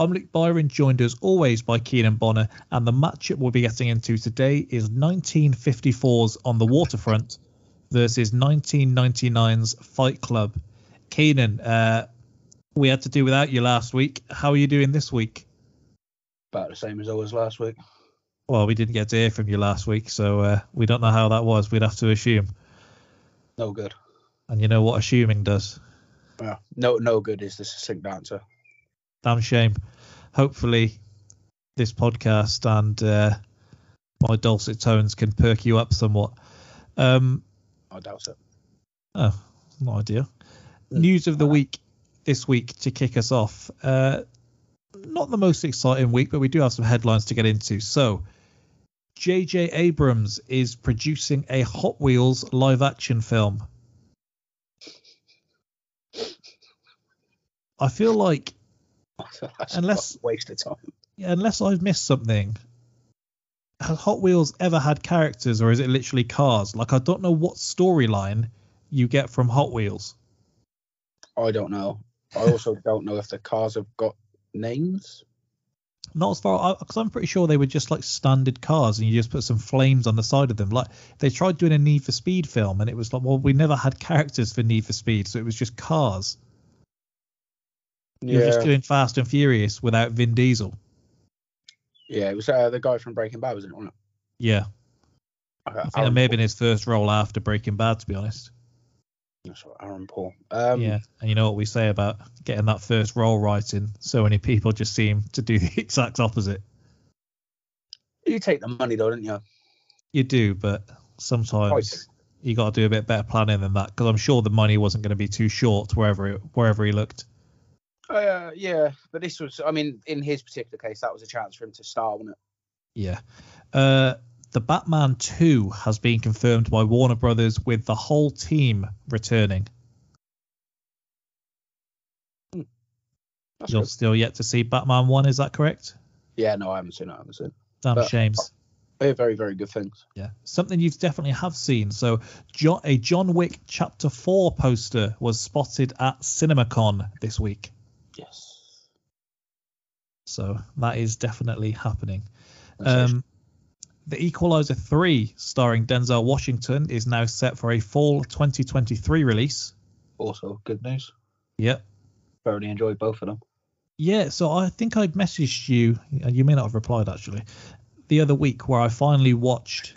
I'm Luke Byron, joined as always by Keenan Bonner, and the matchup we'll be getting into today is 1954's On the Waterfront versus 1999's Fight Club. Keenan, uh, we had to do without you last week. How are you doing this week? About the same as I was last week. Well, we didn't get to hear from you last week, so uh, we don't know how that was. We'd have to assume. No good. And you know what assuming does? Yeah. No, no good is the succinct answer. Damn shame. Hopefully, this podcast and uh, my dulcet tones can perk you up somewhat. Um, I doubt it. oh, no idea. News of the week this week to kick us off. Uh, not the most exciting week, but we do have some headlines to get into. So, J.J. Abrams is producing a Hot Wheels live action film. I feel like Unless- waste of time. Yeah, unless I've missed something, has Hot Wheels ever had characters or is it literally cars? Like I don't know what storyline you get from Hot Wheels. I don't know. I also don't know if the cars have got names. Not as far because I'm pretty sure they were just like standard cars and you just put some flames on the side of them. Like they tried doing a Need for Speed film and it was like, well, we never had characters for Need for Speed, so it was just cars. You're just doing Fast and Furious without Vin Diesel. yeah. It was uh, the guy from Breaking Bad, wasn't it? wasn't Yeah, it? I think that may have been his first role after Breaking Bad, to be honest. That's right, Aaron Paul. Um, yeah, and you know what we say about getting that first role right in so many people just seem to do the exact opposite. You take the money though, don't you? You do, but sometimes you got to do a bit better planning than that because I'm sure the money wasn't going to be too short wherever it, wherever he looked. Uh, yeah, but this was. I mean, in his particular case, that was a chance for him to star, wasn't it? Yeah. Uh, the Batman 2 has been confirmed by Warner Brothers with the whole team returning. That's You're good. still yet to see Batman 1, is that correct? Yeah, no, I haven't seen it. I haven't seen. it. Damn But- shames. I hear very, very good things. Yeah, something you definitely have seen. So, John, a John Wick Chapter Four poster was spotted at CinemaCon this week. Yes. So that is definitely happening. Um, the Equalizer 3, starring Denzel Washington, is now set for a fall 2023 release. also good news. Yep. Thoroughly enjoyed both of them. Yeah, so I think I messaged you, and you may not have replied actually, the other week where I finally watched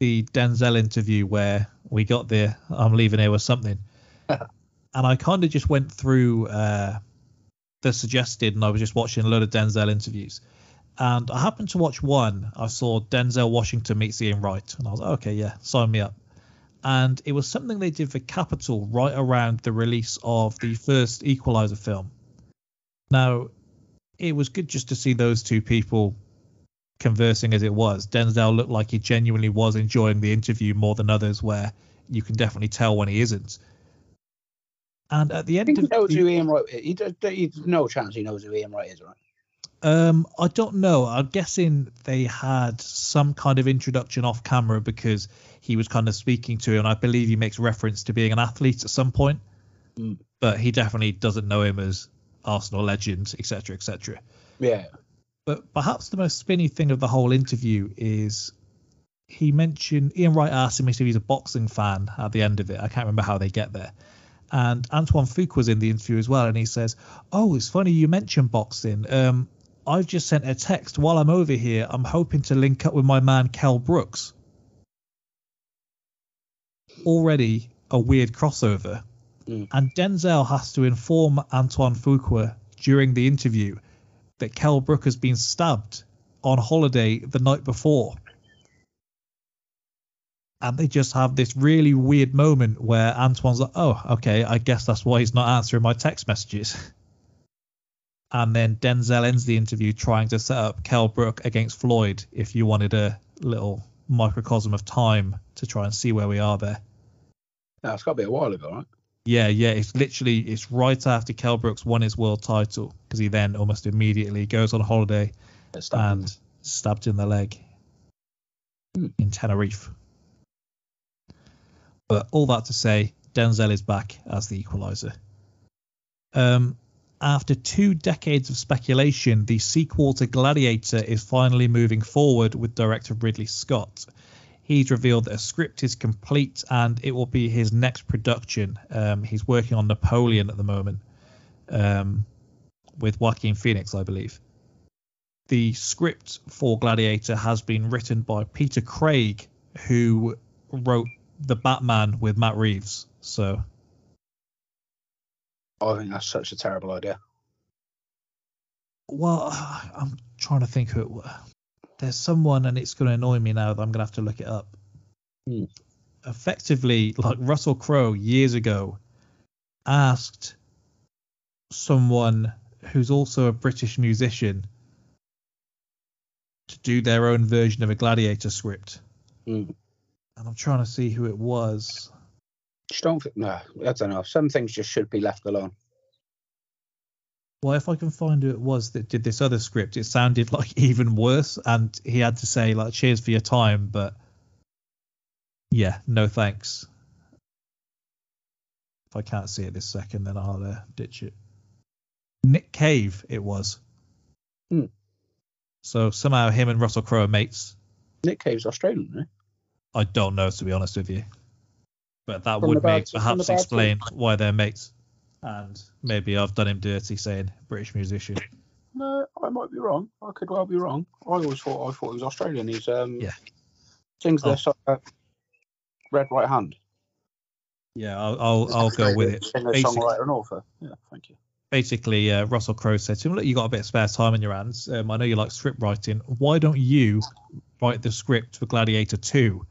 the Denzel interview where we got the I'm leaving here with something. and I kind of just went through uh, the suggested and I was just watching a load of Denzel interviews. And I happened to watch one. I saw Denzel Washington meets Ian Wright. And I was like, okay, yeah, sign me up. And it was something they did for Capital right around the release of the first Equalizer film. Now, it was good just to see those two people conversing as it was. Denzel looked like he genuinely was enjoying the interview more than others, where you can definitely tell when he isn't. And at the I end think he knows the- who Ian Wright is. He does, he's no chance he knows who Ian Wright is, right? Um, I don't know. I'm guessing they had some kind of introduction off camera because he was kind of speaking to him. And I believe he makes reference to being an athlete at some point, Mm. but he definitely doesn't know him as Arsenal legend, etc., etc. Yeah. But perhaps the most spinny thing of the whole interview is he mentioned Ian Wright asked him if he's a boxing fan at the end of it. I can't remember how they get there. And Antoine Fuqua was in the interview as well, and he says, "Oh, it's funny you mentioned boxing. Um, I've just sent a text while I'm over here. I'm hoping to link up with my man Kell Brooks. Already a weird crossover. Mm. And Denzel has to inform Antoine Fuqua during the interview that Kell Brook has been stabbed on holiday the night before. And they just have this really weird moment where Antoine's like, oh, okay, I guess that's why he's not answering my text messages. and then Denzel ends the interview trying to set up Kell Brook against Floyd if you wanted a little microcosm of time to try and see where we are there. Yeah, it's got to be a while ago, right? Yeah, yeah, it's literally it's right after Kell Brooks won his world title because he then almost immediately goes on holiday that- and stabbed in the leg Hmm. in Tenerife. But all that to say, Denzel is back as the equalizer. Um, after two decades of speculation, the sequel to Gladiator is finally moving forward with director Ridley Scott. He's revealed that a script is complete and it will be his next production. Um, he's working on Napoleon at the moment um, with Joaquin Phoenix, I believe the script for Gladiator has been written by Peter Craig, who wrote The Batman with Matt Reeves. So I think that's such a terrible idea. Well, I'm trying to think who it was. There's someone, and it's going to annoy me now that I'm going to have to look it up. Hmm. Effectively, like Russell Crowe years ago asked someone who's also a British musician to do their own version of a Gladiator script. Mm. And I'm trying to see who it was. Just don't no, I don't know. Some things just should be left alone. Well, if I can find who it was that did this other script, it sounded like even worse, and he had to say like, "Cheers for your time," but yeah, no thanks. If I can't see it this second, then I'll uh, ditch it. Nick Cave, it was. Hmm. So somehow him and Russell Crowe are mates. Nick Cave's Australian, isn't I don't know to be honest with you, but that From would bad- make perhaps explain why they're mates. And maybe I've done him dirty saying British musician. No, I might be wrong. I could well be wrong. I always thought I thought he was Australian. He's um Yeah. sings Oh. uh, Red Right Hand. Yeah, I'll I'll, I'll go with it. Singer, songwriter, and author. Yeah, thank you. basically uh, Russell Crowe said to him, "Look, you got a bit of spare time in your hands. Um, I know you like script writing. Why don't you write the script for Gladiator 2?"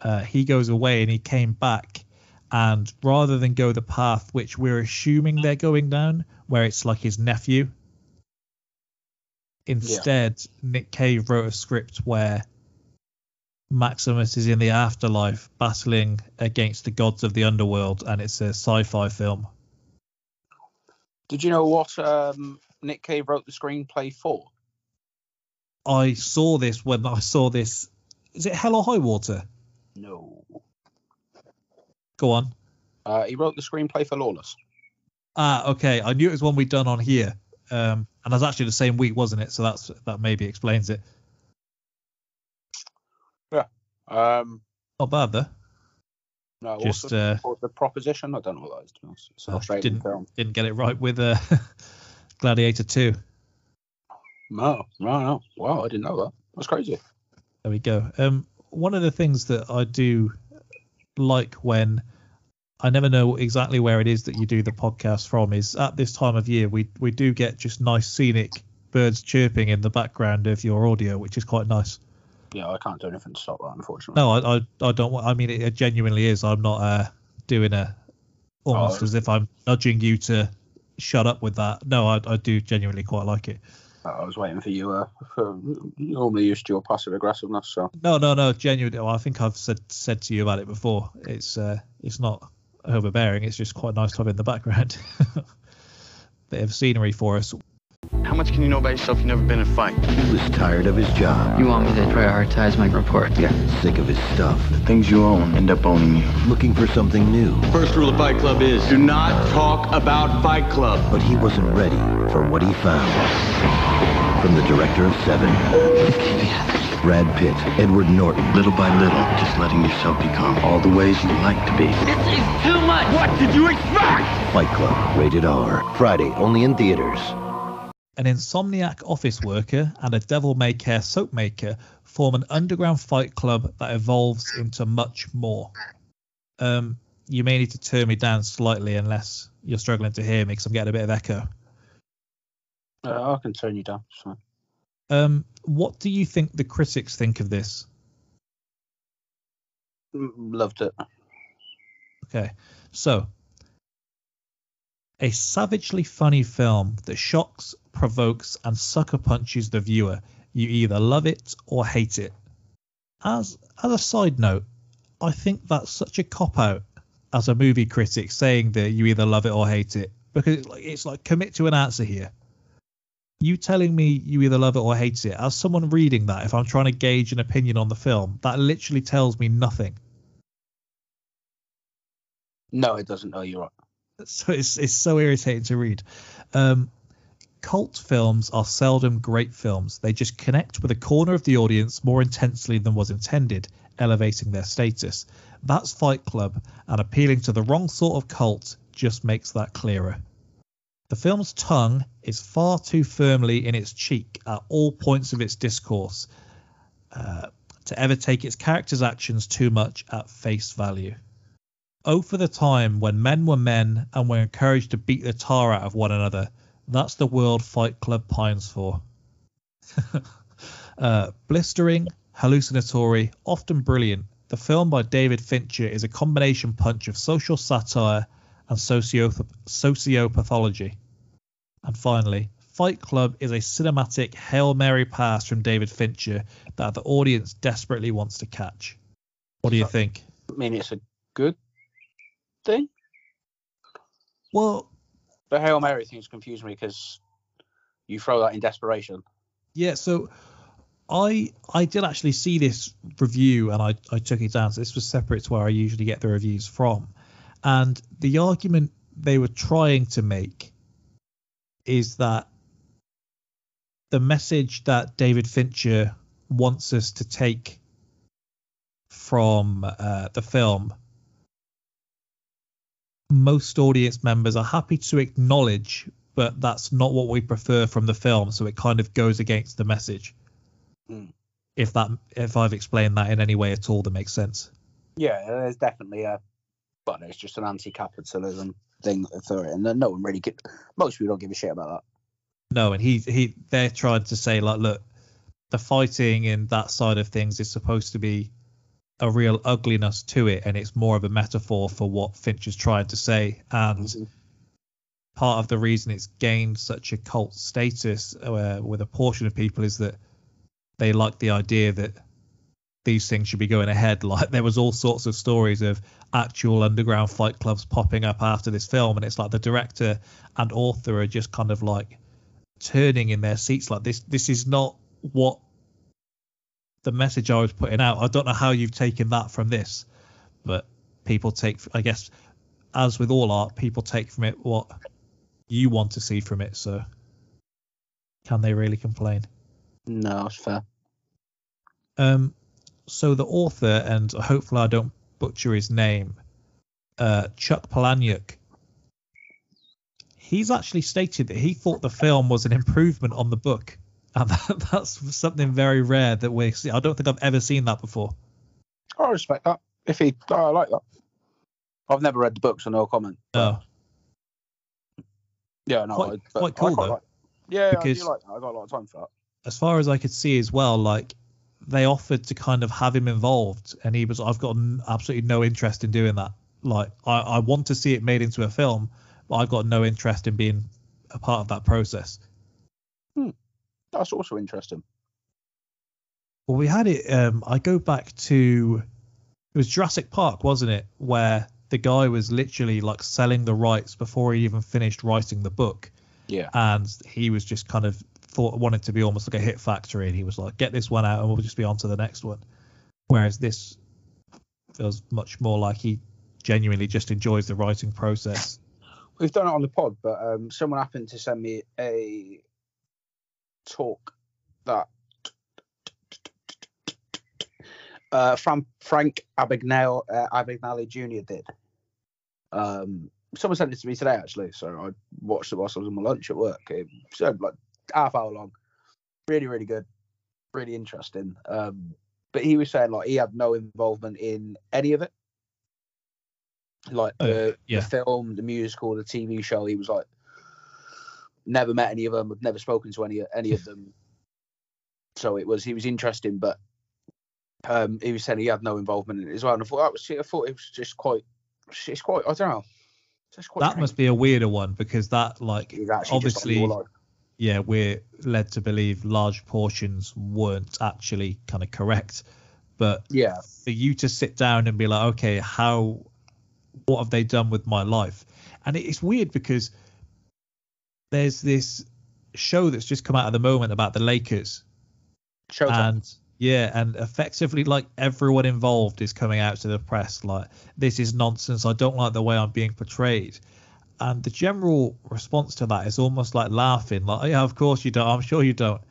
Uh, he goes away and he came back, and rather than go the path which we're assuming they're going down, where it's like his nephew, instead Nick Cave wrote a script where Maximus is in the afterlife battling against the gods of the underworld, and it's a sci-fi film. Did you know what um, Nick Cave wrote the screenplay for? I saw this when I saw this. Is it Hell or High Water? No. Go on. Uh, he wrote the screenplay for Lawless. Ah, okay. I knew it was one we'd done on here, um, and that's actually the same week, wasn't it? So that's that maybe explains it. Yeah. Um, Not bad though. no, Just also uh, the Proposition. I don't know what that is. To be honest. It's an Australian didn't- film. didn't get it right with uh, Gladiator 2. No, no, no. Wow, I didn't know that. That's crazy. There we go. Um, one of the things that I do like when I never know exactly where it is that you do the podcast from is at this time of year we we do get just nice scenic birds chirping in the background of your audio, which is quite nice. Yeah, I can't do anything to stop that, unfortunately. No, I I, I don't want. I mean, it, genuinely is. I'm not uh, doing a almost Oh. as if I'm nudging you to shut up with that. No, I I do genuinely quite like it. I was waiting for you. Uh, for, normally used to your passive aggressiveness, so No, no, no. Genuinely, well, I think I've said said to you about it before. It's uh, it's not overbearing. It's just quite nice to have in the background. Bit of scenery for us. How much can you know about yourself? You've never been in a fight. He was tired of his job, You want me to prioritize my report? Yeah. sick of his stuff, The things you own end up owning you. looking for something new. First rule of Fight Club is do not talk about Fight Club. But he wasn't ready for what he found. From the director of Seven, Brad Pitt, Edward Norton, Little by little, just letting yourself become all the ways you like to be. This is too much! What did you expect? Fight Club, rated R. Friday, only in theaters. An insomniac office worker and a devil may care soap maker form an underground fight club that evolves into much more. Um, you may need to turn me down slightly unless you're struggling to hear me because I'm getting a bit of echo. uh, I can turn you down. Um, what do you think the critics think of this? Mm, Loved it. Okay, so A savagely funny film that shocks, provokes, and sucker punches the viewer. You either love it or hate it. As as a side note, I think that's such a cop out as a movie critic saying that you either love it or hate it because it's like, it's like commit to an answer here. You telling me you either love it or hate it, as someone reading that, if I'm trying to gauge an opinion on the film, that literally tells me nothing. No, it doesn't. No, you're right. So it's it's so irritating to read. Um, cult films are seldom great films. They just connect with a corner of the audience more intensely than was intended, elevating their status. That's Fight Club, and appealing to the wrong sort of cult just makes that clearer. The film's tongue is far too firmly in its cheek at all points of its discourse uh, to ever take its characters' actions too much at face value. Oh, for the time when men were men and were encouraged to beat the tar out of one another. That's the world Fight Club pines for. uh, blistering, hallucinatory, often brilliant, the film by David Fincher is a combination punch of social satire and sociopath- sociopathology. And finally, Fight Club is a cinematic Hail Mary pass from David Fincher that the audience desperately wants to catch. What do you think? I mean, it's a good thing. Well, The Hail Mary thing's confused me because you throw that in desperation. yeah, so I I did actually see this review and I, I took it down. So this was separate to where I usually get the reviews from. And the argument they were trying to make is that the message that David Fincher wants us to take from uh, the film, most audience members are happy to acknowledge, but that's not what we prefer from the film. So it kind of goes against the message. Mm. If that, if I've explained that in any way at all, that makes sense. Yeah, there's definitely a, but it's just an anti-capitalism thing for it, and no one really give. Most people don't give a shit about that. No, and he he they're trying to say like, look, the fighting and that side of things is supposed to be a real ugliness to it, and it's more of a metaphor for what Finch is trying to say. And part of the reason it's gained such a cult status uh, with a portion of people is that they like the idea that these things should be going ahead. Like there was all sorts of stories of actual underground fight clubs popping up after this film, and it's like the director and author are just kind of like turning in their seats like this this is not what the message I was putting out. I don't know how you've taken that from this, but people take I guess as with all art, people take from it what you want to see from it, so can they really complain? No, that's fair. Um so the author and hopefully I don't butcher his name, uh Chuck Palahniuk he's actually stated that he thought the film was an improvement on the book, and that, that's something very rare that we see. I don't think I've ever seen that before. Oh, I respect that. If he, oh, I like that. I've never read the book, so no comment. No, Yeah, no, Quite- I, quite cool, I though. like- yeah, Because- I do like that. I got a lot of time for that. as far as I could see as well, like they offered to kind of have him involved, and he was, I've got absolutely no interest in doing that. Like I, I want to see it made into a film, but I've got no interest in being a part of that process. Hmm. That's also interesting. Well, we had it. Um, I go back to it was Jurassic Park, wasn't it? Where the guy was literally like selling the rights before he even finished writing the book, Yeah. and he was just kind of thought wanted to be almost like a hit factory, and he was like, "Get this one out, and we'll just be on to the next one." Whereas this feels much more like he genuinely just enjoys the writing process. We've done it on the pod, but um, someone happened to send me a talk that uh, Frank, Frank Abagnale, uh, Abagnale Jr. did. Um, someone sent it to me today, actually, so I watched it whilst I was on my lunch at work. It was like half hour long. Really, really good. Really interesting. Um, but he was saying like he had no involvement in any of it. Like Oh, the, yeah. the film, the musical, the TV show. He was like never met any of them, had never spoken to any any of them. So it was he was interesting, but um, he was saying he had no involvement in it as well. And I thought that was I thought it was just quite it's quite I don't know. That strange. must be a weirder one because that like He's actually just on obviously yeah we're led to believe large portions weren't actually kind of correct but Yeah. for you to sit down and be like okay how what have they done with my life and it's weird because there's this show that's just come out at the moment about the lakers. Showtime. and yeah and effectively like everyone involved is coming out to the press like this is nonsense. I don't like the way i'm being portrayed. And the general response to that is almost like laughing like yeah of course you don't. I'm sure you don't.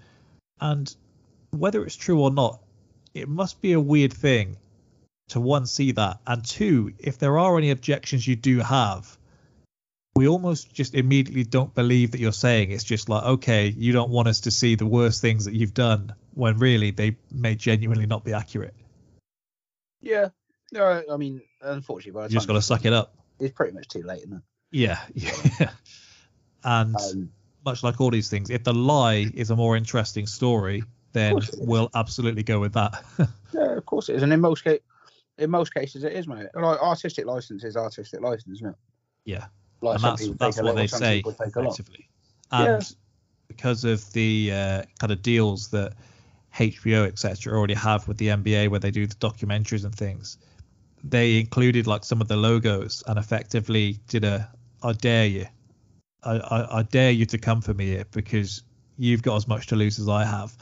And whether it's true or not it must be a weird thing to one see that and two if there are any objections you do have we almost just immediately don't believe that you're saying it's just like okay you don't want us to see the worst things that you've done when really they may genuinely not be accurate yeah. No, I mean, unfortunately, by you just got to suck it up it's pretty much too late, isn't it? yeah yeah and Um, much like all these things if the lie is a more interesting story then course it is. we'll absolutely go with that yeah, of course it is, and in most case, in most cases, it is, mate. Like artistic license is artistic license, isn't it? yeah Like and that's people that's take what little, they say take effectively. And because of the uh, kind of deals that HBO etc already have with the NBA where they do the documentaries and things they included like some of the logos and effectively did a I dare you. I, I, I dare you to come for me here because you've got as much to lose as I have.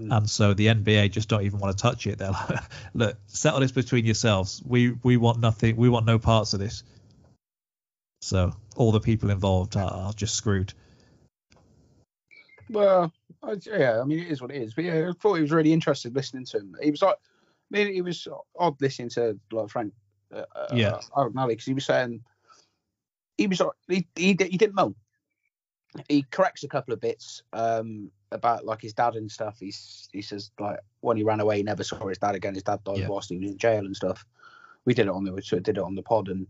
Mm. and so the NBA just don't even want to touch it. They're like look settle this between yourselves. We we want nothing we want no parts of this so all the people involved are, are just screwed Well, I, yeah, I mean, it is what it is. But yeah, I thought he was really interested listening to him. He was like, I mean, he was odd listening to like Frank. Uh, Yeah. Uh, because he was saying he was like he he, he didn't moan. He corrects a couple of bits um about like his dad and stuff. He's he says like when he ran away, he never saw his dad again. His dad died Yeah. whilst he was in jail and stuff. We did it on the we sort of did it on the pod and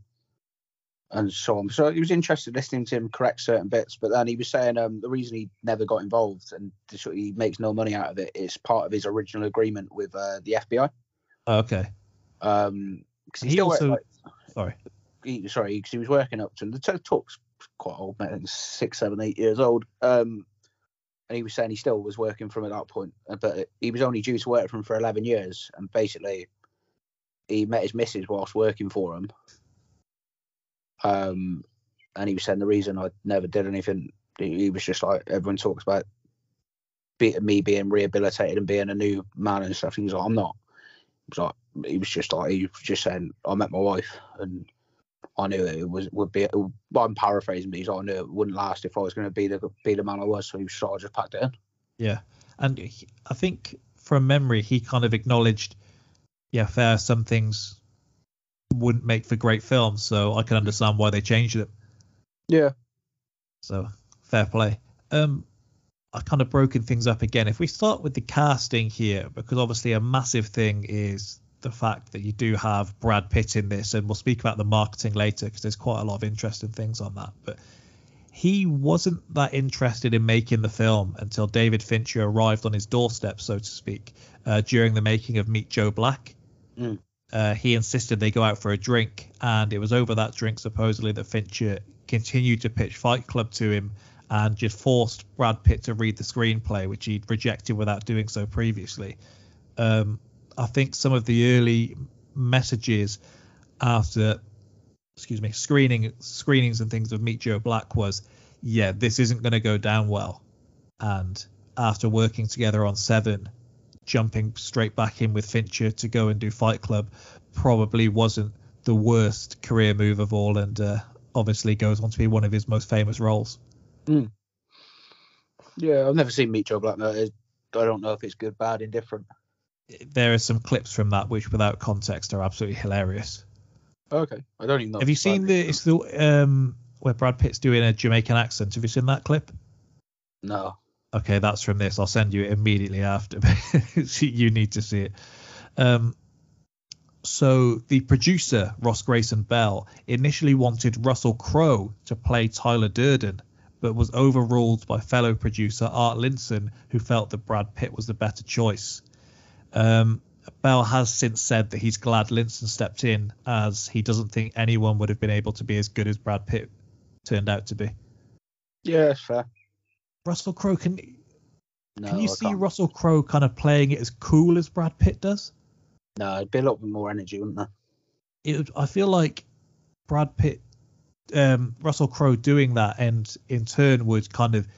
and so on. So he was interested listening to him correct certain bits, but then he was saying um, the reason he never got involved and he makes no money out of it is part of his original agreement with uh, the FBI. okay Um, 'cause He still worked, also- like, sorry he, sorry, because he was working up to the t- talk's quite old, man, six, seven, eight years old. Um, and he was saying he still was working from at that point, uh, but he was only due to work for him for 11 years, and basically he met his missus whilst working for him. Um, and he was saying the reason I never did anything, he, was just like everyone talks about be, me being rehabilitated and being a new man and stuff. He was like, I'm not. He was like, he was just like, he was just saying, I met my wife and I knew it was would be. Well, I'm paraphrasing, but he's like, I knew it wouldn't last if I was going to be the be the man I was. So he was sort of just packed it in. Yeah, and he, I think from memory he kind of acknowledged, yeah, fair. Some things wouldn't make for great films, so I can understand why they changed it. Yeah. So fair play. Um, I've kind of broken things up again. If we start with the casting here, because obviously a massive thing is the fact that you do have Brad Pitt in this, and we'll speak about the marketing later because there's quite a lot of interesting things on that. But he wasn't that interested in making the film until David Fincher arrived on his doorstep, so to speak, uh, during the making of Meet Joe Black. Mm. Uh, he insisted they go out for a drink, and it was over that drink supposedly that Fincher continued to pitch Fight Club to him and just forced Brad Pitt to read the screenplay, which he'd rejected without doing so previously. Um, I think some of the early messages after, excuse me, screening screenings and things of Meet Joe Black was, yeah, this isn't going to go down well. And after working together on Seven, jumping straight back in with Fincher to go and do Fight Club probably wasn't the worst career move of all, and uh, obviously goes on to be one of his most famous roles. Yeah, I've never seen Meet Joe Black. No, I don't know if it's good, bad, indifferent. There are some clips from that which, without context, are absolutely hilarious. Okay, I don't even know. Have you seen the? It's the um where Brad Pitt's doing a Jamaican accent. Have you seen that clip? No. Okay, that's from this. I'll send you it immediately after. you need to see it. Um, so the producer Ross Grayson Bell initially wanted Russell Crowe to play Tyler Durden, but was overruled by fellow producer Art Linson, who felt that Brad Pitt was the better choice. Um, Bell has since said that he's glad Linson stepped in, as he doesn't think anyone would have been able to be as good as Brad Pitt turned out to be. Yeah, fair. Russell Crowe can No, can you I see can't. Russell Crowe kind of playing it as cool as Brad Pitt does? No, it'd be a bit more energy, wouldn't there? It, would- I feel like Brad Pitt, um, Russell Crowe doing that, and in turn would kind of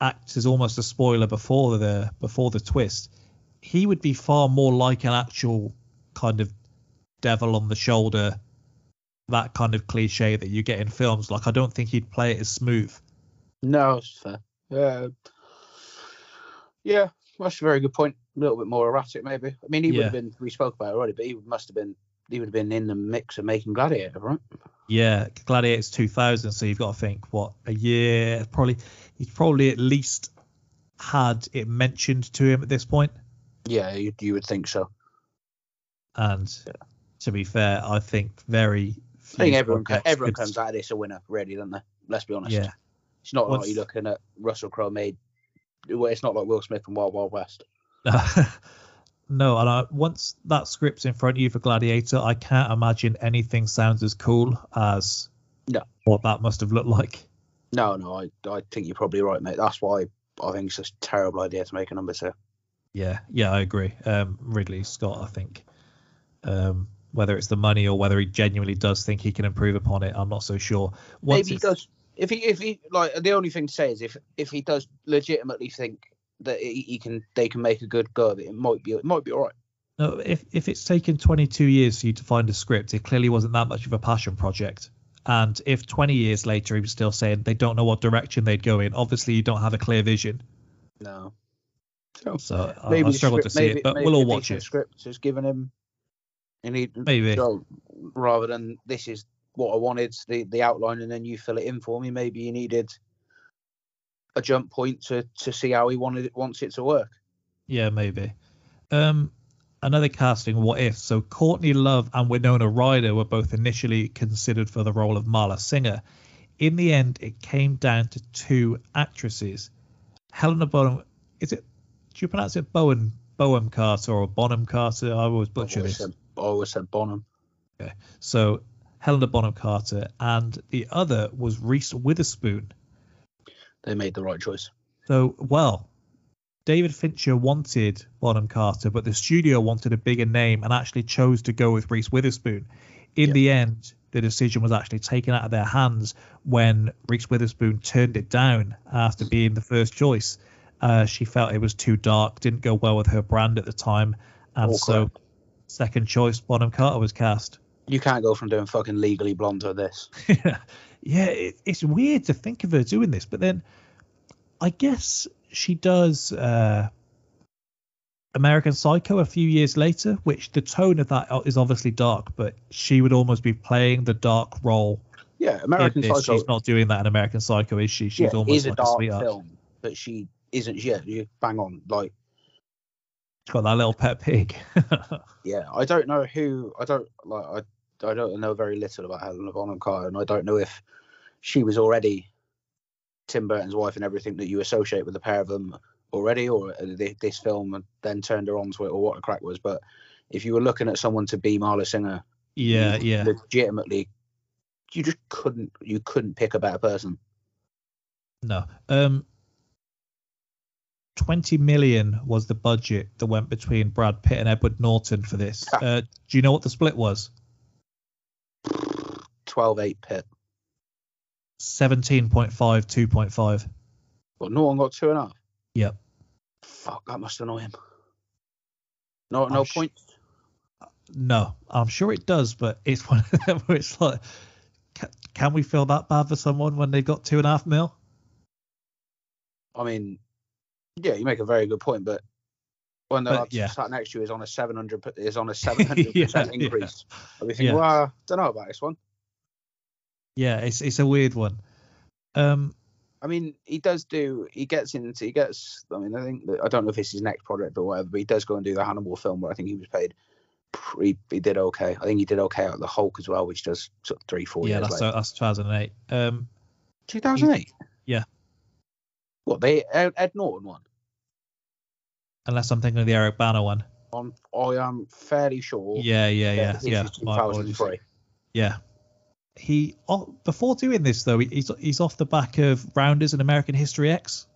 act as almost a spoiler before the before the twist. He would be far more like an actual kind of devil on the shoulder, that kind of cliche that you get in films. Like I don't think he'd play it as smooth. No, it's fair. Yeah. Yeah, that's a very good point. A little bit more erratic, maybe. I mean, he would Yeah. have been, we spoke about it already, but he must have been, he would have been in the mix of making Gladiator, right? Yeah, Gladiators 2000. So you've got to think what a year. Probably he's probably at least had it mentioned to him at this point. Yeah, you, you would think so. And to be fair, I think very. I think everyone, co- everyone comes out of this a winner, really, don't they? Let's be honest. Yeah. It's not like you're looking at Russell Crowe made, it's not like Will Smith and Wild Wild West. no, and I, once that script's in front of you for Gladiator, I can't imagine anything sounds as cool as No. what that must have looked like. No, no, I, I think you're probably right, mate. That's why I think it's a terrible idea to make a number two. Yeah, yeah, I agree. Um, Ridley Scott, I think. Um, whether it's the money or whether he genuinely does think he can improve upon it, I'm not so sure. Once Maybe he does. If he, if he, like, the only thing to say is if, if he does legitimately think that he, he can, they can make a good go of it, it might be, it might be all right. No, if if it's taken 22 years for you to find a script, it clearly wasn't that much of a passion project. And if 20 years later he was still saying they don't know what direction they'd go in, obviously you don't have a clear vision. No. So I, maybe I the struggle to see maybe- it, but maybe we'll all watch decent it. Script has given him, and he Maybe. so rather than this is what I wanted, the the outline, and then you fill it in for me. Maybe you needed a jump point to to see how he wanted it wants it to work. Yeah, maybe. Um, another casting, what if? So Courtney Love and Winona Ryder were both initially considered for the role of Marla Singer. In the end, it came down to two actresses. Helena Bonham, is it? Do you pronounce it Bowen Bowen Carter or Bonham Carter? I always I butcher always this. said, I always said Bonham. Okay. So Helena Bonham Carter, and the other was Reese Witherspoon. They made the right choice. So, well, David Fincher wanted Bonham Carter, but the studio wanted a bigger name and actually chose to go with Reese Witherspoon. In the end, the decision was actually taken out of their hands when Reese Witherspoon turned it down after being the first choice. Uh, she felt it was too dark, didn't go well with her brand at the time, and so second choice Bonham Carter was cast. You can't go from doing fucking legally blonde to this. yeah, it, it's weird to think of her doing this, but then I guess she does uh, American Psycho a few years later, which the tone of that is obviously dark, but she would almost be playing the dark role. Yeah, American. Psycho. She's not doing that in American Psycho, is she? She's yeah, almost is a like dark sweetheart. film, but she isn't. Yeah, you bang on. Like, She's got that little pet pig. yeah, I don't know who. I don't like. I I don't know very little about Helena Bonham Carter, and I don't know if she was already Tim Burton's wife and everything that you associate with the pair of them already, or this film then turned her onto it, or what the crack was. But if you were looking at someone to be Marla Singer, yeah, yeah. legitimately, you just couldn't. You couldn't pick a better person. No. Um, 20 million was the budget that went between Brad Pitt and Edward Norton for this. Uh, do you know what the split was? 12 8 Pitt. 17.5, 2.5. But no one got two and a half. Yep. Fuck, that must annoy him. No, I'm no sh- points. No, I'm sure it does, but it's one of them where it's like, can, can we feel that bad for someone when they've got two and a half mil? I mean, yeah, you make a very good point, but when the But, yeah. sat next to you is on a 700 p- is on a 700 Yeah, percent yeah. increase. I'll be thinking, Yeah. well, I don't know about this one. Yeah, it's it's a weird one. Um, I mean, he does do. He gets into. He gets. I mean, I think. That, I don't know if it's his next project or whatever, but he does go and do the Hannibal film where I think he was paid. He, he did okay. I think he did okay at the Hulk as well, which does sort of three, four yeah, years that's that's 2008. Um, 2008. Yeah. What they Ed, Ed Norton one? unless I'm thinking of the Eric Bana one. I'm, I am fairly sure. Yeah, yeah, yeah, yeah. This is My apologies. 2003. Yeah. He before doing this though, he's he's off the back of Rounders and American History X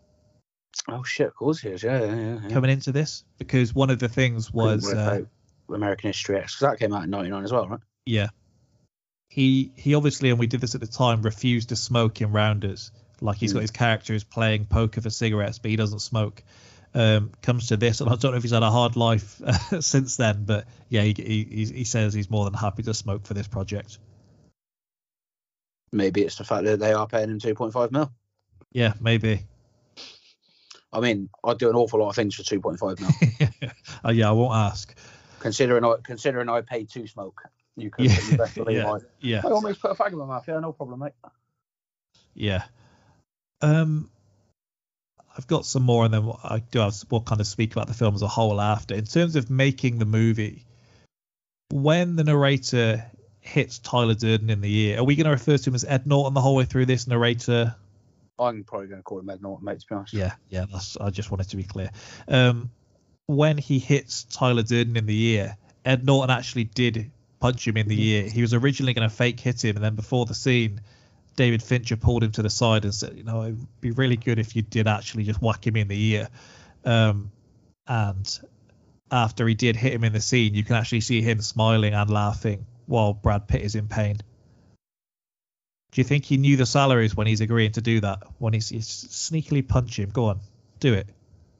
Oh shit, of course he is. Yeah, yeah, yeah. coming into this because one of the things was uh, American History X because that came out in '99 as well, right? yeah. He he obviously and we did this at the time refused to smoke in Rounders. Like he's got Mm. his characters playing poker for cigarettes, but he doesn't smoke. Um, comes to this, and I don't know if he's had a hard life since then, but yeah, he he- he says he's more than happy to smoke for this project. Maybe it's the fact that they are paying him 2.5 mil. Yeah, maybe. I mean, I'd do an awful lot of things for 2.5 mil. uh, yeah, I won't ask. considering I considering I paid to smoke, you could Yeah, you best believe yeah. I, Yeah, I almost put a fag in my mouth. Yeah, no problem, mate. yeah. Um, I've got some more, and then I do have. We'll kind of speak about the film as a whole after. In terms of making the movie, when the narrator hits Tyler Durden in the ear, are we going to refer to him as Ed Norton the whole way through this narrator? I'm probably going to call him Ed Norton, mate. To be honest. Yeah, yeah. That's. I just wanted to be clear. Um, when he hits Tyler Durden in the ear, Ed Norton actually did punch him in the ear. He was originally going to fake hit him, and then before the scene, David Fincher pulled him to the side and said, "You know, it'd be really good if you did actually just whack him in the ear." Um, and after he did hit him in the scene, you can actually see him smiling and laughing while Brad Pitt is in pain. Do you think he knew the salaries when he's agreeing to do that? When he's, he's sneakily punch him? Go on, do it.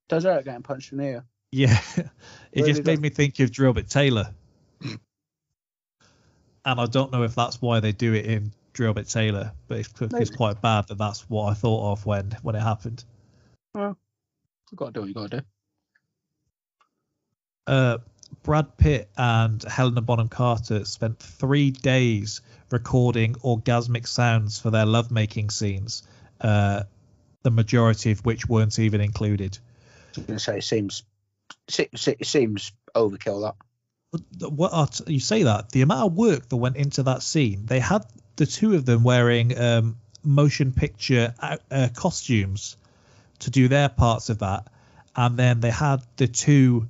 Does hurt getting punched in the ear. Yeah, it Really just made does. me think of Drillbit Taylor. and I don't know if that's why they do it in Drillbit Taylor, but it's, it's quite bad that that's what I thought of when when it happened. Well, You've got to do what you got to do. Uh, Brad Pitt and Helena Bonham Carter spent three days recording orgasmic sounds for their lovemaking scenes, uh, the majority of which weren't even included. I was going to say it seems se- se- it seems overkill. That what you say that the amount of work that went into that scene they had the two of them wearing um, motion picture uh, uh, costumes to do their parts of that and then they had the two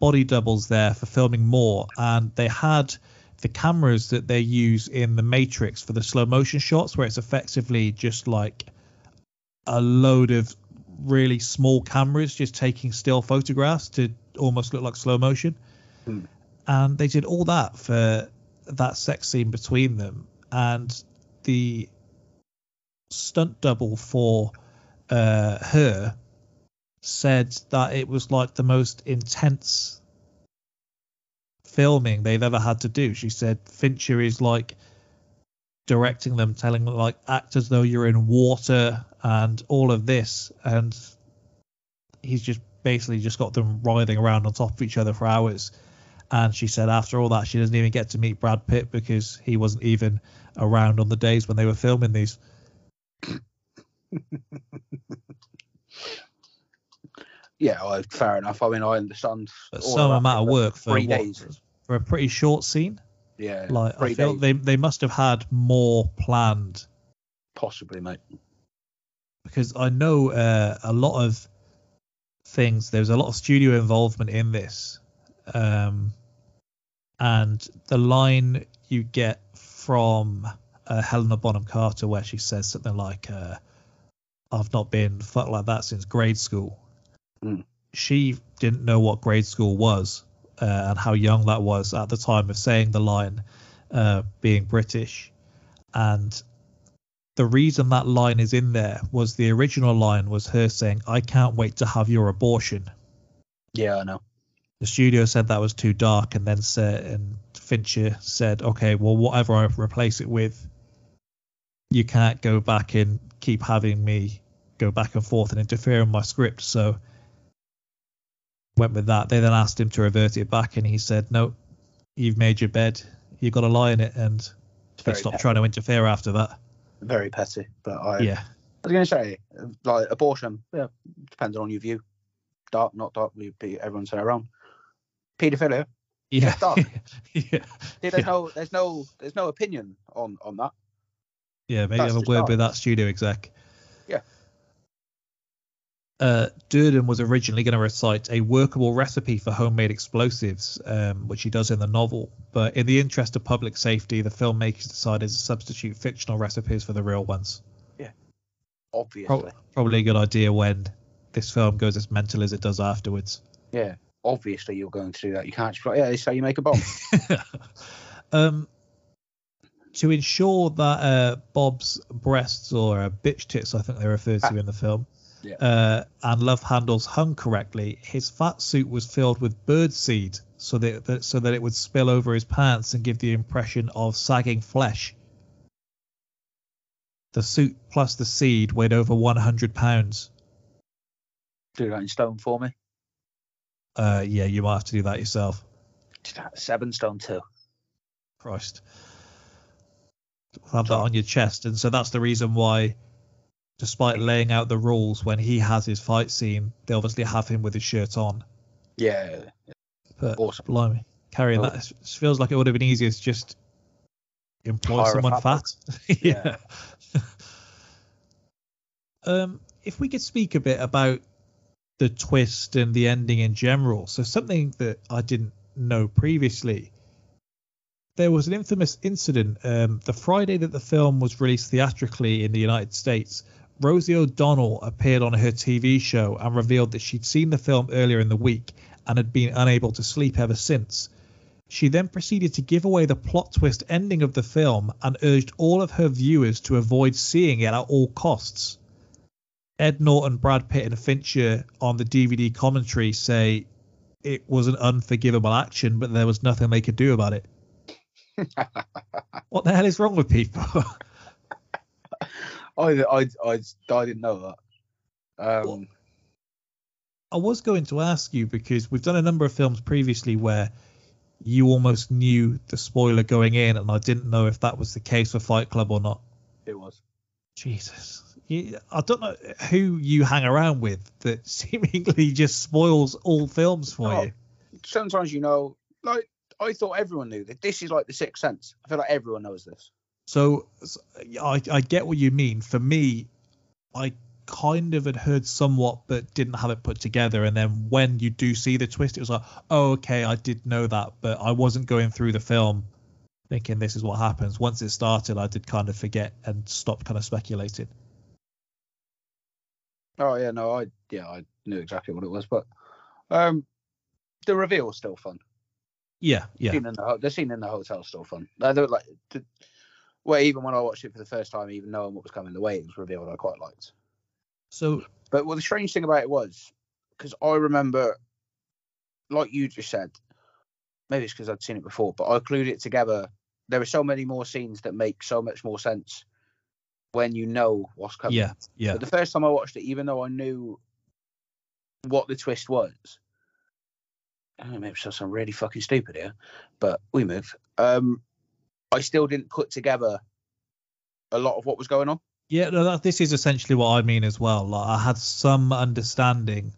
body doubles there for filming more and they had the cameras that they use in the matrix for the slow motion shots where it's effectively just like a load of really small cameras just taking still photographs to almost look like slow motion. And they did all that for that sex scene between them and the stunt double for uh, her said that it was like the most intense filming they've ever had to do she said fincher is like directing them telling them like act as though you're in water and all of this and he's just basically just got them writhing around on top of each other for hours and she said after all that she doesn't even get to meet Brad Pitt because he wasn't even around on the days when they were filming these. yeah, well, fair enough. I mean, I understand. But some amount of work for three what, days. for a pretty short scene. Yeah, Like I feel days, they they must have had more planned possibly, mate. because I know uh, a lot of things. There's a lot of studio involvement in this, um, and the line you get from uh, Helena Bonham Carter where she says something like, uh, "I've not been fucked like that since grade school." Mm. She didn't know what grade school was uh, and how young that was at the time of saying the line, uh, being British, and the reason that line is in there was the original line was her saying, "I can't wait to have your abortion." Yeah, I know. The studio said that was too dark, and then said, and Fincher said, "Okay, well, whatever I replace it with, you can't go back and keep having me go back and forth and interfere in my script." So went with that. They then asked him to revert it back, and he said, "No, you've made your bed. You've got to lie in it," and he Very stopped petty. trying to interfere after that. Very petty, but I. Yeah. I was going to say, like abortion. Yeah, depending on your view. Dark, not dark. We be everyone's their own. Paedophilia. Yeah. dark. yeah. Yeah, There's no, there's no, there's no opinion on on that. Yeah, maybe That's have a word dark. with that studio exec. Uh, Durden was originally going to recite a workable recipe for homemade explosives, um, which he does in the novel. But in the interest of public safety, the filmmakers decided to substitute fictional recipes for the real ones. Yeah, obviously. Pro- probably a good idea when this film goes as mental as it does afterwards. Yeah. Obviously, you're going to do that. You can't just yeah, this is how you make a bomb. um, to ensure that uh, Bob's breasts or uh, bitch tits, I think they're referred to in the film, Yeah. uh, and love handles hung correctly, his fat suit was filled with bird seed so that, that so that it would spill over his pants and give the impression of sagging flesh. The suit plus the seed weighed over 100 pounds. do that in stone for me. Uh, yeah, you might have to do that yourself. Seven stone two. Christ. Have that on your chest. And so that's the reason why, despite laying out the rules when he has his fight scene, they obviously have him with his shirt on. Yeah. But Awesome. blimey, carrying Oh. that it feels like it would have been easier to just employ Hire someone fat fat. yeah. um, if we could speak a bit about the twist and the ending in general. So something that I didn't know previously. There was an infamous incident um, the Friday that the film was released theatrically in the United States. Rosie O'Donnell appeared on her TV show and revealed that she'd seen the film earlier in the week and had been unable to sleep ever since. She then proceeded to give away the plot twist ending of the film and urged all of her viewers to avoid seeing it at all costs. Ed Norton, Brad Pitt, and Fincher on the DVD commentary say it was an unforgivable action, but there was nothing they could do about it. what the hell is wrong with people? I, I, I, I didn't know that. Um, I was going to ask you because we've done a number of films previously where you almost knew the spoiler going in, and I didn't know if that was the case for Fight Club or not. it was. Jesus. You, I don't know who you hang around with that seemingly just spoils all films for Oh. you. Sometimes you know, like I thought everyone knew that this is like the sixth sense. I feel like everyone knows this. So, I get what you mean. For me, I kind of had heard somewhat, but didn't have it put together. And then when you do see the twist, it was like, oh, okay, I did know that, but I wasn't going through the film thinking this is what happens. Once it started, I did kind of forget and stop kind of speculating. Oh yeah, no, I yeah, I knew exactly what it was, but um, the reveal was still fun. Yeah, yeah. Scene in the, the scene in the hotel still fun. Were like, the, well, even when I watched it for the first time, even knowing what was coming, the way it was revealed, I quite liked. So, But well, the strange thing about it was, because I remember, like you just said, maybe it's because I'd seen it before, but I glued it together. There are so many more scenes that make so much more sense when you know what's coming. yeah, yeah. But the first time I watched it, even though I knew what the twist was, I don't know, maybe I sound really fucking stupid here, but we move. Um, I still didn't put together a lot of what was going on. Yeah, no, that, this is essentially what I mean as well. Like, I had some understanding,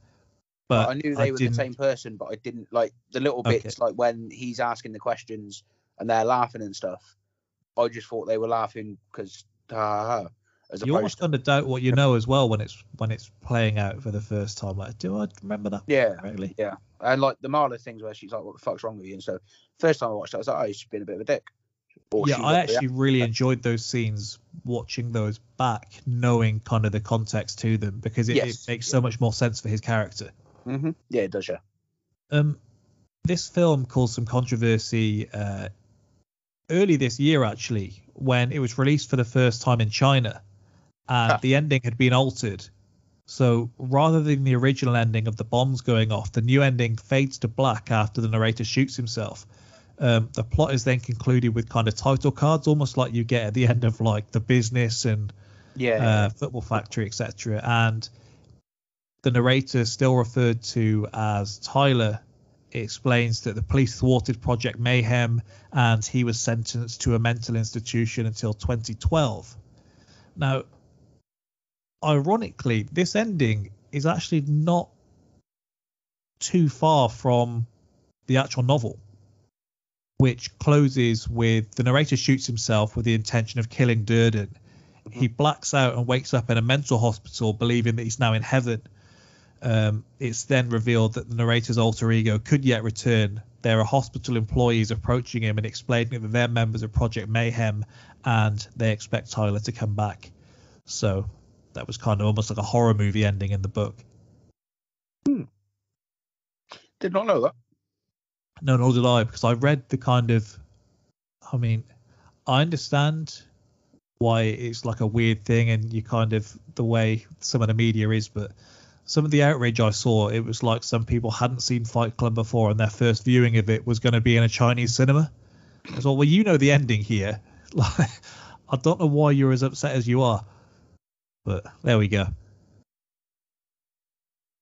but I knew they were the didn't- same person, but I didn't like the little Okay. bits, like when he's asking the questions and they're laughing and stuff. I just thought they were laughing because ha ha ha. As You almost to, kind of doubt what you know as well when it's when it's playing out for the first time. Like, do I remember that yeah, correctly? yeah, and like the Marla things where she's like, "What the fuck's wrong with you?" And so first time I watched it, I was like, "Oh, he's been a bit of a dick." Yeah, I actually really enjoyed those scenes, watching those back, knowing kind of the context to them because it, Yes. it makes so much more sense for his character. hmm Yeah, it does. Yeah. Um, this film caused some controversy uh, early this year, actually, when it was released for the first time in China, and Ah. the ending had been altered. So rather than the original ending of the bombs going off, the new ending fades to black after the narrator shoots himself. Um, the plot is then concluded with kind of title cards, almost like you get at the end of like the business and Yeah. uh, Football Factory, etc. And the narrator, still referred to as Tyler, explains that the police thwarted Project Mayhem and he was sentenced to a mental institution until 2012. Now, ironically, this ending is actually not too far from the actual novel, which closes with the narrator shoots himself with the intention of killing Durden. He blacks out and wakes up in a mental hospital, believing that he's now in heaven. Um, it's then revealed that the narrator's alter ego could yet return. There are hospital employees approaching him and explaining that they're members of Project Mayhem and they expect Tyler to come back. So that was kind of almost like a horror movie ending in the book. Did not know that. No, nor did I, because I read the kind of. I mean, I understand why it's like a weird thing, and you kind of the way some of the media is, but some of the outrage I saw, it was like some people hadn't seen Fight Club before, and their first viewing of it was going to be in a Chinese cinema. I thought, well, you know the ending here. Like, I don't know why you're as upset as you are, but there we go.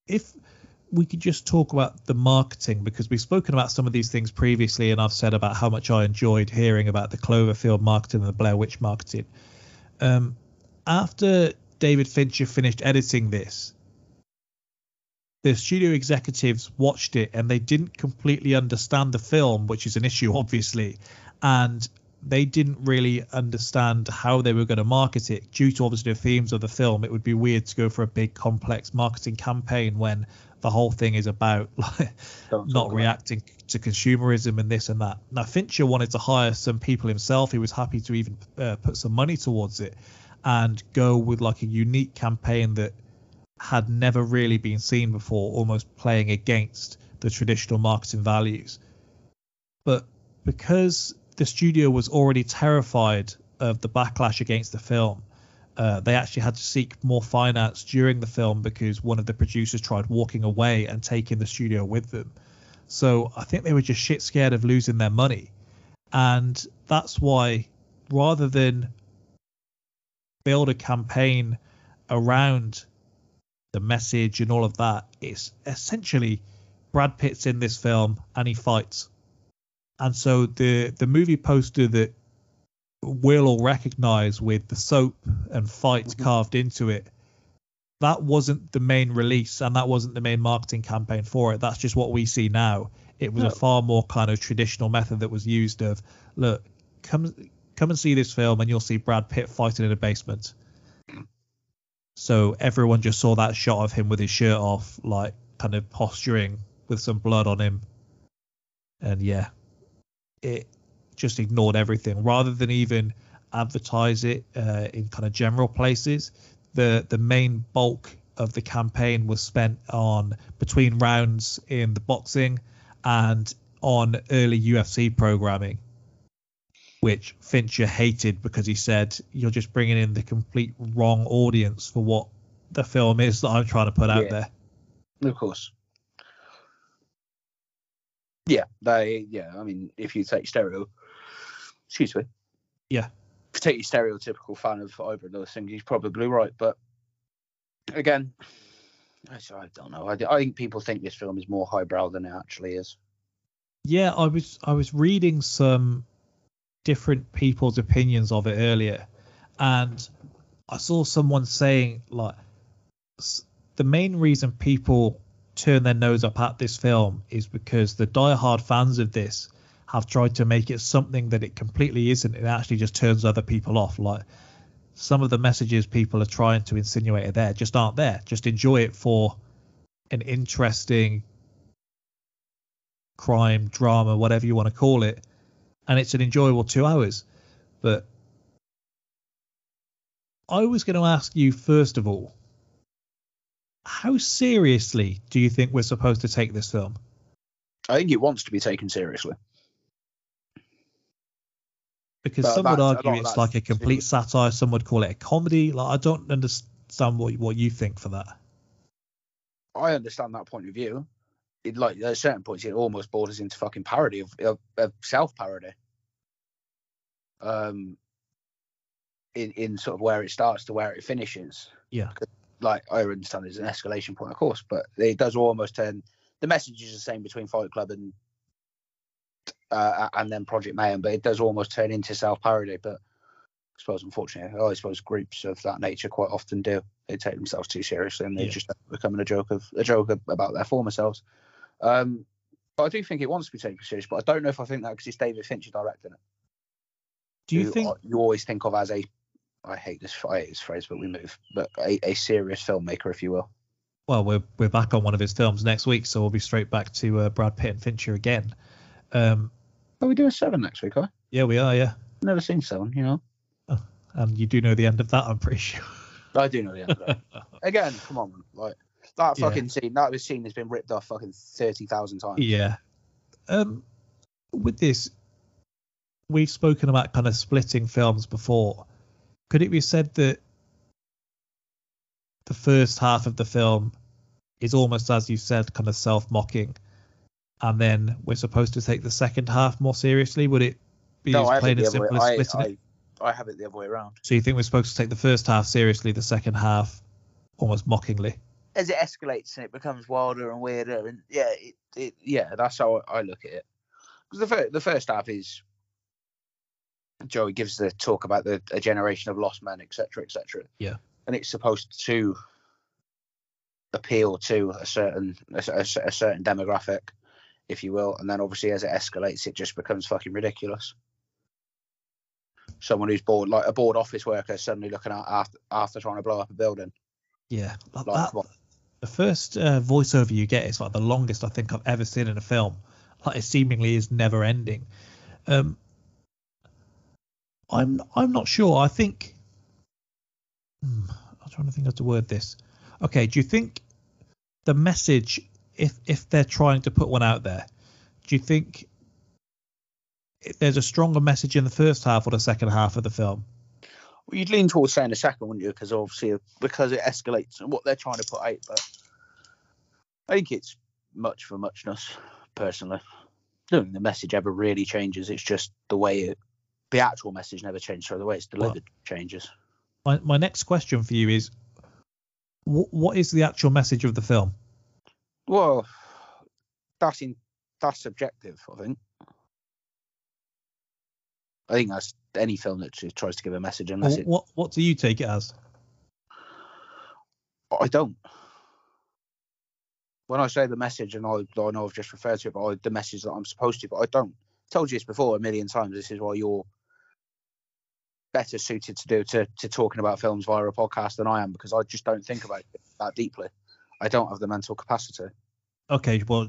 If we could just talk about the marketing because we've spoken about some of these things previously, and I've said about how much I enjoyed hearing about the Cloverfield marketing and the Blair Witch marketing. Um, after David Fincher finished editing this, the studio executives watched it and they didn't completely understand the film, which is an issue, obviously, and they didn't really understand how they were going to market it due to obviously the themes of the film. It would be weird to go for a big complex marketing campaign when the whole thing is about like, not talk about reacting to consumerism and this and that. Now Fincher wanted to hire some people himself. He was happy to even uh, put some money towards it and go with like a unique campaign that had never really been seen before, almost playing against the traditional marketing values. But because the studio was already terrified of the backlash against the film, uh, they actually had to seek more finance during the film because one of the producers tried walking away and taking the studio with them. So I think they were just shit scared of losing their money. And that's why, rather than build a campaign around the message and all of that, it's essentially Brad Pitt's in this film and he fights. And so the the movie poster that we'll all recognize with the soap and fights mm-hmm. carved into it, that wasn't the main release and that wasn't the main marketing campaign for it. That's just what we see now. It was No. a far more kind of traditional method that was used of look, come come and see this film and you'll see Brad Pitt fighting in a basement. So everyone just saw that shot of him with his shirt off, like kind of posturing with some blood on him. And yeah, it just ignored everything rather than even advertise it uh, in kind of general places. The the main bulk of the campaign was spent on between rounds in the boxing and on early UFC programming, which Fincher hated because he said you're just bringing in the complete wrong audience for what the film is that I'm trying to put out Yeah. there. Of course. Yeah, they. Yeah, I mean, if you take stereo, excuse me. Yeah. If you take your stereotypical fan of over and those things, he's probably right. But again, I don't know. I, I think people think this film is more highbrow than it actually is. Yeah, I was I was reading some different people's opinions of it earlier, and I saw someone saying like the main reason people turn their nose up at this film is because the diehard fans of this have tried to make it something that it completely isn't. It actually just turns other people off. Like some of the messages people are trying to insinuate are there just aren't there. Just enjoy it for an interesting crime, drama, whatever you want to call it, and it's an enjoyable two hours. But I was going to ask you first of all, how seriously do you think we're supposed to take this film? I think it wants to be taken seriously. Because But some would that's- a lot argue it's like a complete satire. Some would call it a comedy. Like I don't understand what what you think for that. I understand that point of view. It like at certain points it almost borders into fucking parody of, of, of self parody. Um, in in sort of where it starts to where it finishes. Yeah. Like I understand there's an escalation point, of course, but it does almost turn. The message is the same between Fight Club and uh, and then Project Mayhem, but it does almost turn into self parody. But I suppose, unfortunately, I suppose groups of that nature quite often do. They take themselves too seriously, and they Yeah. just becoming a joke of a joke about their former selves. Um, but I do think it wants to be taken serious. But I don't know if I think that because it's David Fincher directing it. Do you think? you always think of as a I hate this I hate this phrase, but we move, but a, a serious filmmaker, if you will. well, we're we're back on one of his films next week, so we'll be straight back to uh, Brad Pitt and Fincher again. Um, Are we doing seven next week? Huh? yeah, we are. Yeah, Never seen seven. You know. and you do know the end of that, I'm pretty sure. I do know the end of that. Again, come on, like that Yeah. fucking scene. That scene has been ripped off fucking thirty thousand times. Yeah. Um, with this, we've spoken about kind of splitting films before. Could it be said that the first half of the film is almost, as you said, kind of self-mocking, and then we're supposed to take the second half more seriously? Would it be No, as I plain and simple as I, splitting it? I, I have it the other way around. So you think we're supposed to take the first half seriously, the second half almost mockingly? As it escalates and it becomes wilder and weirder, and yeah, it, it yeah, that's how I look at it. Because the first, the first half is Joey gives the talk about the a generation of lost men, etc., etc. Yeah. and it's supposed to appeal to a certain a, a, a certain demographic, if you will, and then obviously as it escalates, it just becomes fucking ridiculous. Someone who's bored, like a bored office worker, suddenly looking out after, after trying to blow up a building. Yeah, like Like, that, the first uh, voiceover you get is like the longest I think I've ever seen in a film. Like it seemingly is never ending. Um, I'm I'm not sure. I think hmm, I'm trying to think how to word this. Okay, do you think the message, if if they're trying to put one out there, do you think there's a stronger message in the first half or the second half of the film? Well, you'd lean towards saying the second, wouldn't you? Because obviously, because it escalates and what they're trying to put out. But I think it's much for muchness, personally. I don't think the message ever really changes. It's just the way it, the actual message never changes. So the way it's delivered changes. My my next question for you is, wh- what is the actual message of the film? Well, that's in that's subjective. I think. I think that's any film that tries to give a message unless Wh- it. What what do you take it as? I don't. When I say the message, and I, I know I've just referred to it, but I, the message that I'm supposed to, but I don't. I told you this before a million times. This is why you're better suited to do to, to talking about films via a podcast than I am because I just don't think about it that deeply. I don't have the mental capacity. Okay, well,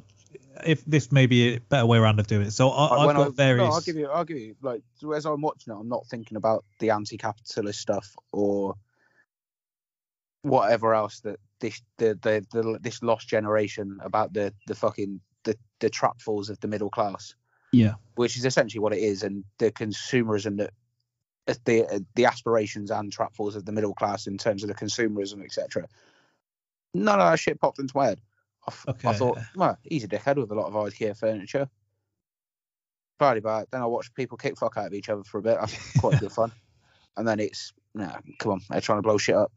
if this may be a better way around of doing it. So I, I've got I, various. No, I'll give you. I'll give you. Like as I'm watching it, I'm not thinking about the anti-capitalist stuff or whatever else that this the, the, the this lost generation about the the fucking the the trapfalls of the middle class, Yeah. which is essentially what it is, and the consumerism that the uh, the aspirations and trapfalls of the middle class in terms of the consumerism, etc. None of that shit popped into my head. I, Okay. thought, well, he's a dickhead with a lot of IKEA furniture. About it. Then I watched people kick fuck out of each other for a bit. That's quite good fun. And then it's, nah, come on, they're trying to blow shit up.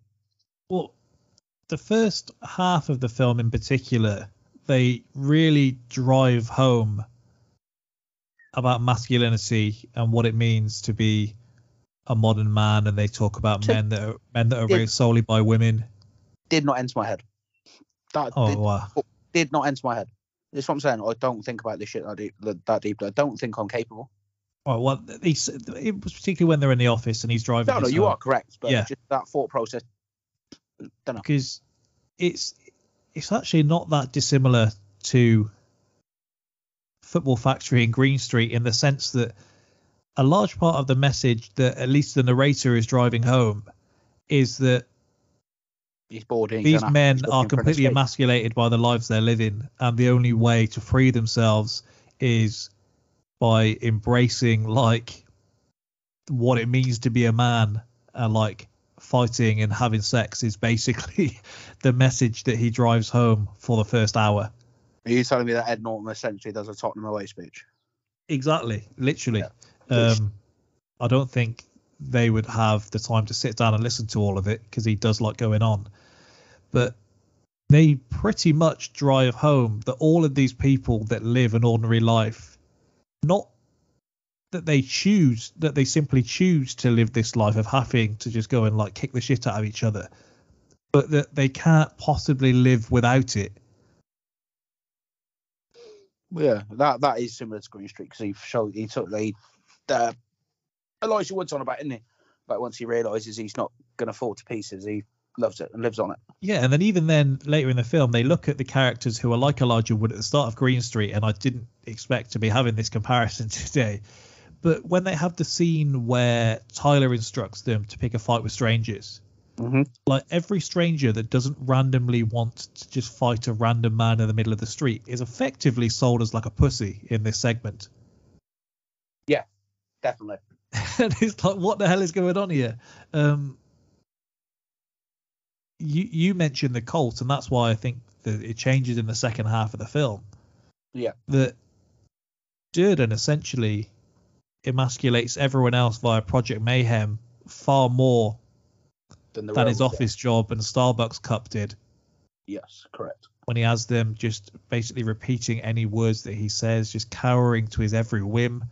Well, the first half of the film in particular, they really drive home about masculinity and what it means to be a modern man, and they talk about men that are men that are Yeah. raised solely by women. Did not enter my head. That Oh did, wow! did not enter my head. That's what I'm saying. I don't think about this shit that, deep, that deeply. I don't think I'm capable. Oh, well, he's, it was particularly when they're in the office and he's driving. No, no, you home. are correct. But Yeah. just that thought process, don't know. because it's it's actually not that dissimilar to Football Factory and Green Street in the sense that a large part of the message that at least the narrator is driving home is that He's bored. and these men are looking for an completely emasculated by the lives they're living, and the only way to free themselves is by embracing like what it means to be a man and like fighting and having sex is basically the message that he drives home for the first hour. Are you telling me that Ed Norton essentially does a Tottenham away speech? Exactly, literally. Yeah. Um, I don't think they would have the time to sit down and listen to all of it because he does like going on. But they pretty much drive home that all of these people that live an ordinary life, not that they choose, that they simply choose to live this life of having to just go and like kick the shit out of each other, but that they can't possibly live without it. Yeah, that that is similar to Green Street because he showed he took the uh, Elijah Wood's on about, isn't he? But once he realizes he's not going to fall to pieces, he loves it and lives on it. Yeah, and then even then later in the film, they look at the characters who are like Elijah Wood at the start of Green Street, and I didn't expect to be having this comparison today. But when they have the scene where Tyler instructs them to pick a fight with strangers, Mhm. like every stranger that doesn't randomly want to just fight a random man in the middle of the street is effectively sold as like a pussy in this segment. Definitely. and it's like, what the hell is going on here? Um, you you mentioned the cult, and that's why I think that it changes in the second half of the film. Yeah. That Durden essentially emasculates everyone else via Project Mayhem far more Than the than his office job and Starbucks cup did. Yes, correct. when he has them just basically repeating any words that he says, just cowering to his every whim.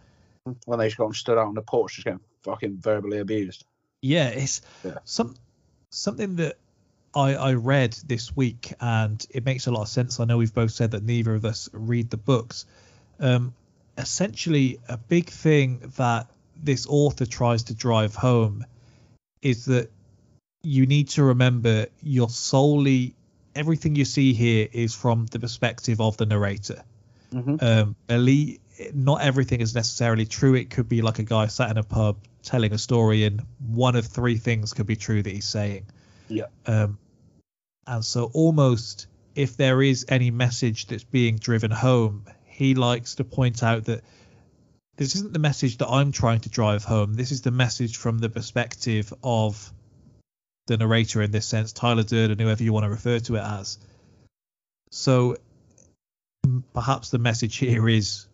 When they just got him stood out on the porch, just getting fucking verbally abused. yeah, it's Yeah. some something that I I read this week, and it makes a lot of sense. I know we've both said that neither of us read the books. Um, essentially, a big thing that this author tries to drive home is that you need to remember you're solely everything you see here is from the perspective of the narrator. Mhm. Um, believe not everything is necessarily true. It could be like a guy sat in a pub telling a story, and one of three things could be true that he's saying. Yeah. Um, and so almost if there is any message that's being driven home, he likes to point out that this isn't the message that I'm trying to drive home. This is the message from the perspective of the narrator in this sense, Tyler Durden, whoever you want to refer to it as. So perhaps the message here is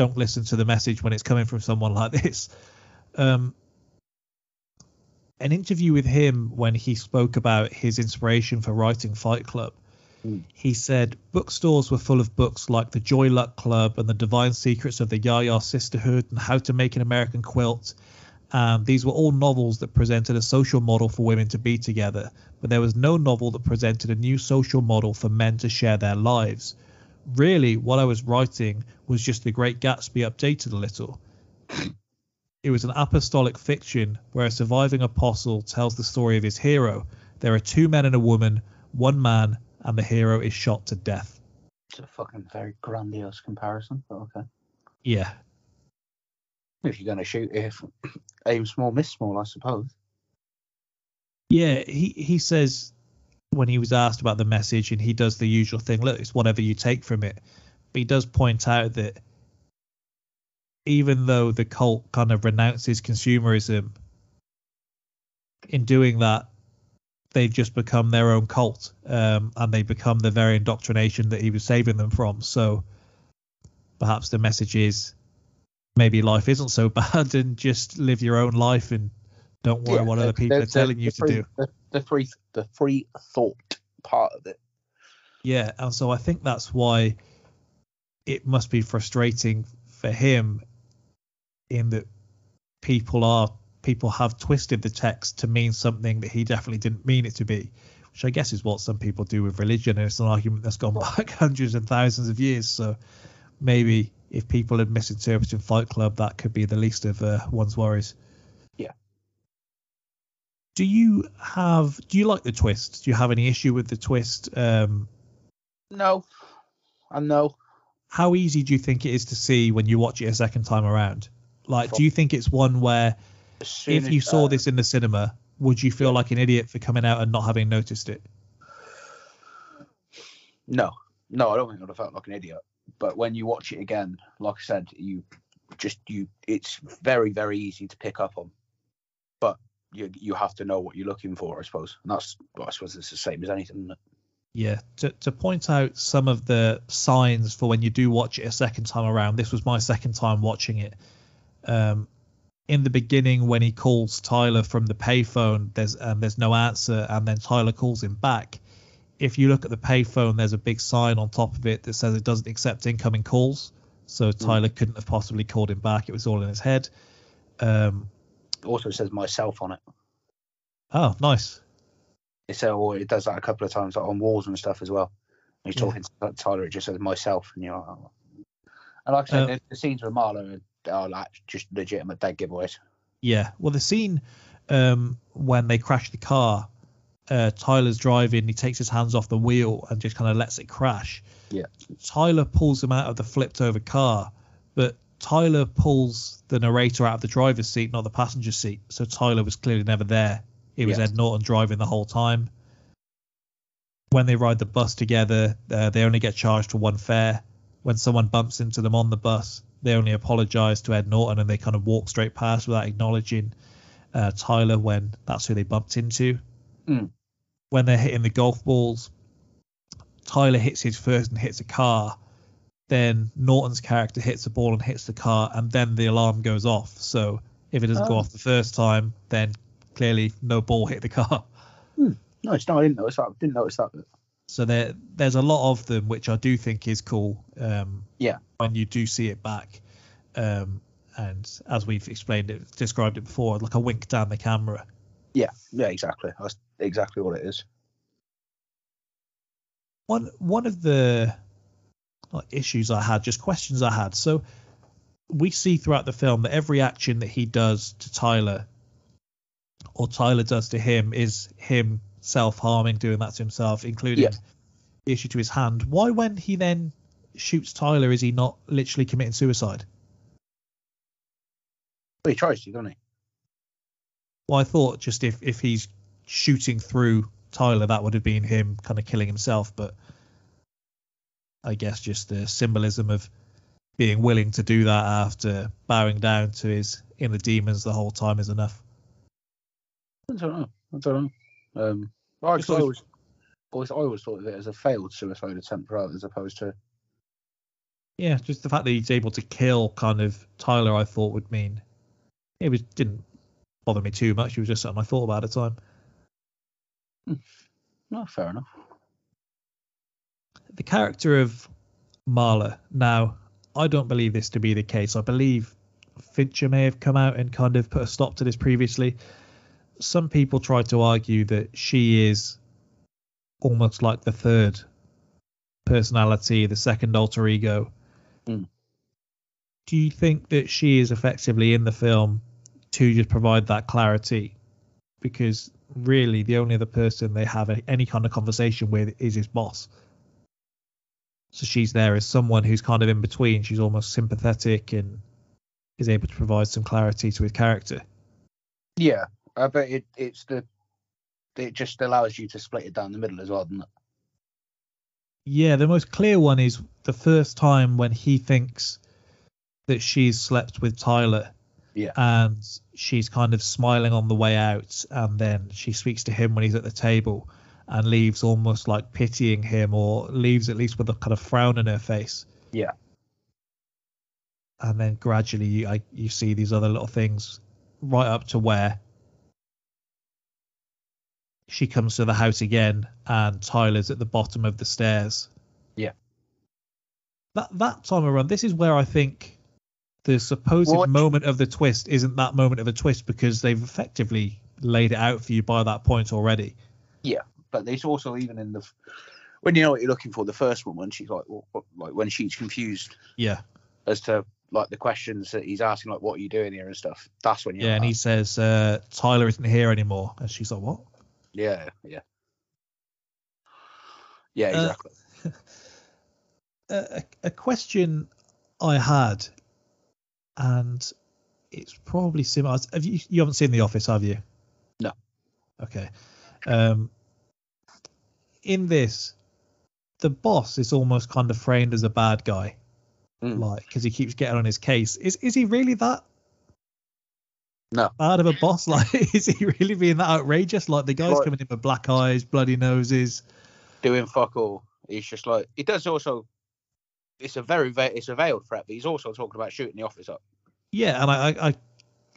don't listen to the message when it's coming from someone like this. Um, an interview with him when he spoke about his inspiration for writing Fight Club. Mm. He said bookstores were full of books like The Joy Luck Club and The Divine Secrets of the Yaya Sisterhood and How to Make an American Quilt. And these were all novels that presented a social model for women to be together, but there was no novel that presented a new social model for men to share their lives. Really, what I was writing was just The Great Gatsby updated a little. It was an apostolic fiction where a surviving apostle tells the story of his hero. There are two men and a woman, one man, and the hero is shot to death. It's a fucking very grandiose comparison, but okay. Yeah, If you're going to shoot, if aim small, miss small, I suppose. Yeah, he he says when he was asked about the message, and he does the usual thing. Look, it's whatever you take from it. But he does point out that even though the cult kind of renounces consumerism, in doing that, they've just become their own cult, um, and they become the very indoctrination that he was saving them from. So perhaps the message is maybe life isn't so bad, and just live your own life and don't worry Yeah, what other people are telling you to do. The, free, the free thought part of it. Yeah, and so I think that's why it must be frustrating for him in that people are people have twisted the text to mean something that he definitely didn't mean it to be, which I guess is what some people do with religion. And it's an argument that's gone back hundreds and thousands of years. So maybe if people had misinterpreted Fight Club, that could be the least of uh, one's worries. Do you have? Do you like the twist? Do you have any issue with the twist? Um, No, I know. how easy do you think it is to see when you watch it a second time around? Like, do you think it's one where if you saw uh, this in the cinema, would you feel like an idiot for coming out and not having noticed it? No, no, I don't think I'd have felt like an idiot. But when you watch it again, like I said, you just you it's very very easy to pick up on. But you you have to know what you're looking for, I suppose. And that's well, I suppose it's the same as anything. Yeah, to, to point out some of the signs for when you do watch it a second time around. This was my second time watching it. Um, in the beginning, when he calls Tyler from the payphone, there's um, there's no answer, and then Tyler calls him back. If you look at the payphone, there's a big sign on top of it that says it doesn't accept incoming calls. So Tyler couldn't have possibly called him back. It was all in his head. Um, also says myself on it. oh, nice. It's uh, or it does that a couple of times like on walls and stuff as well. When he's Yeah. talking to Tyler, it just says myself, and you're like, oh. and like I said, Uh, the, the scenes with Marlo are, are like just legitimate dead giveaways. Yeah. Well, the scene um, when they crash the car uh, Tyler's driving, he takes his hands off the wheel and just kind of lets it crash. Yeah. Tyler pulls him out of the flipped over car, but Tyler pulls the narrator out of the driver's seat, not the passenger seat. So Tyler was clearly never there. It was Yes. Ed Norton driving the whole time. When they ride the bus together, uh, they only get charged for one fare. When someone bumps into them on the bus, they only apologize to Ed Norton and they kind of walk straight past without acknowledging uh, Tyler when that's who they bumped into. Mm. When they're hitting the golf balls, Tyler hits his first and hits a car. Then Norton's character hits the ball and hits the car, and then the alarm goes off. So if it doesn't go Oh. off the first time, then clearly no ball hit the car. Nice. No, it's not. I didn't notice that. Didn't notice that. So there, there's a lot of them, which I do think is cool. Um, Yeah. When you do see it back, um, and as we've explained it, described it before, like a wink down the camera. Yeah. Yeah. Exactly. That's exactly what it is. One, one of the like, issues I had, just questions I had. So we see throughout the film that every action that he does to Tyler, or Tyler does to him, is him self-harming, doing that to himself, including Yeah. the issue to his hand. Why, when he then shoots Tyler, is he not literally committing suicide? Well, he tries to, doesn't he? Well, I thought just if if he's shooting through Tyler, that would have been him kind of killing himself. But I guess just the symbolism of being willing to do that after bowing down to his inner demons the whole time is enough. I don't know. I don't know. Um, I, I always- always, always, I always thought of it as a failed suicide attempt rather as opposed to. Yeah, just the fact that he's able to kill kind of Tyler, I thought would mean it was didn't bother me too much. It was just something I thought about at the time. No, fair enough. The character of Marla. Now, I don't believe this to be the case. I believe Fincher may have come out and kind of put a stop to this previously. Some people try to argue that she is almost like the third personality, the second alter ego. Hmm. Do you think that she is effectively in the film to just provide that clarity? Because really, the only other person they have any kind of conversation with is his boss. So she's there as someone who's kind of in between. She's almost sympathetic and is able to provide some clarity to his character. Yeah, I bet it, it's the. It just allows you to split it down the middle as well, doesn't it? Yeah, the most clear one is the first time when he thinks that she's slept with Tyler. Yeah. And she's kind of smiling on the way out, and then she speaks to him when he's at the table and leaves almost like pitying him or leaves at least with a kind of frown on her face. Yeah. And then gradually you, I, you see these other little things right up to where she comes to the house again and Tyler's at the bottom of the stairs. Yeah. That that time around, this is where I think the supposed What- moment of the twist isn't that moment of a twist because they've effectively laid it out for you by that point already. But it's also even in the when you know what you're looking for. The first one, when she's like, what, what- like when she's confused Yeah. as to like the questions that he's asking, like, what are you doing here and stuff. That's when you're Yeah, and like, he says uh, Tyler isn't here anymore, and she's like, "What?" yeah, yeah, yeah, Uh, exactly. a, a question I had, and it's probably similar. Have you you haven't seen The Office, have you? No. Okay. Um, in this, the boss is almost kind of framed as a bad guy, Mm. like because he keeps getting on his case. Is is he really that No. bad of a boss? Like, is he really being that outrageous? Like the guy's Like- coming in with black eyes, bloody noses. doing fuck all. He's just like he does also. It's a very ve- it's a veiled threat, but he's also talking about shooting the office up. Yeah, and I, I, I,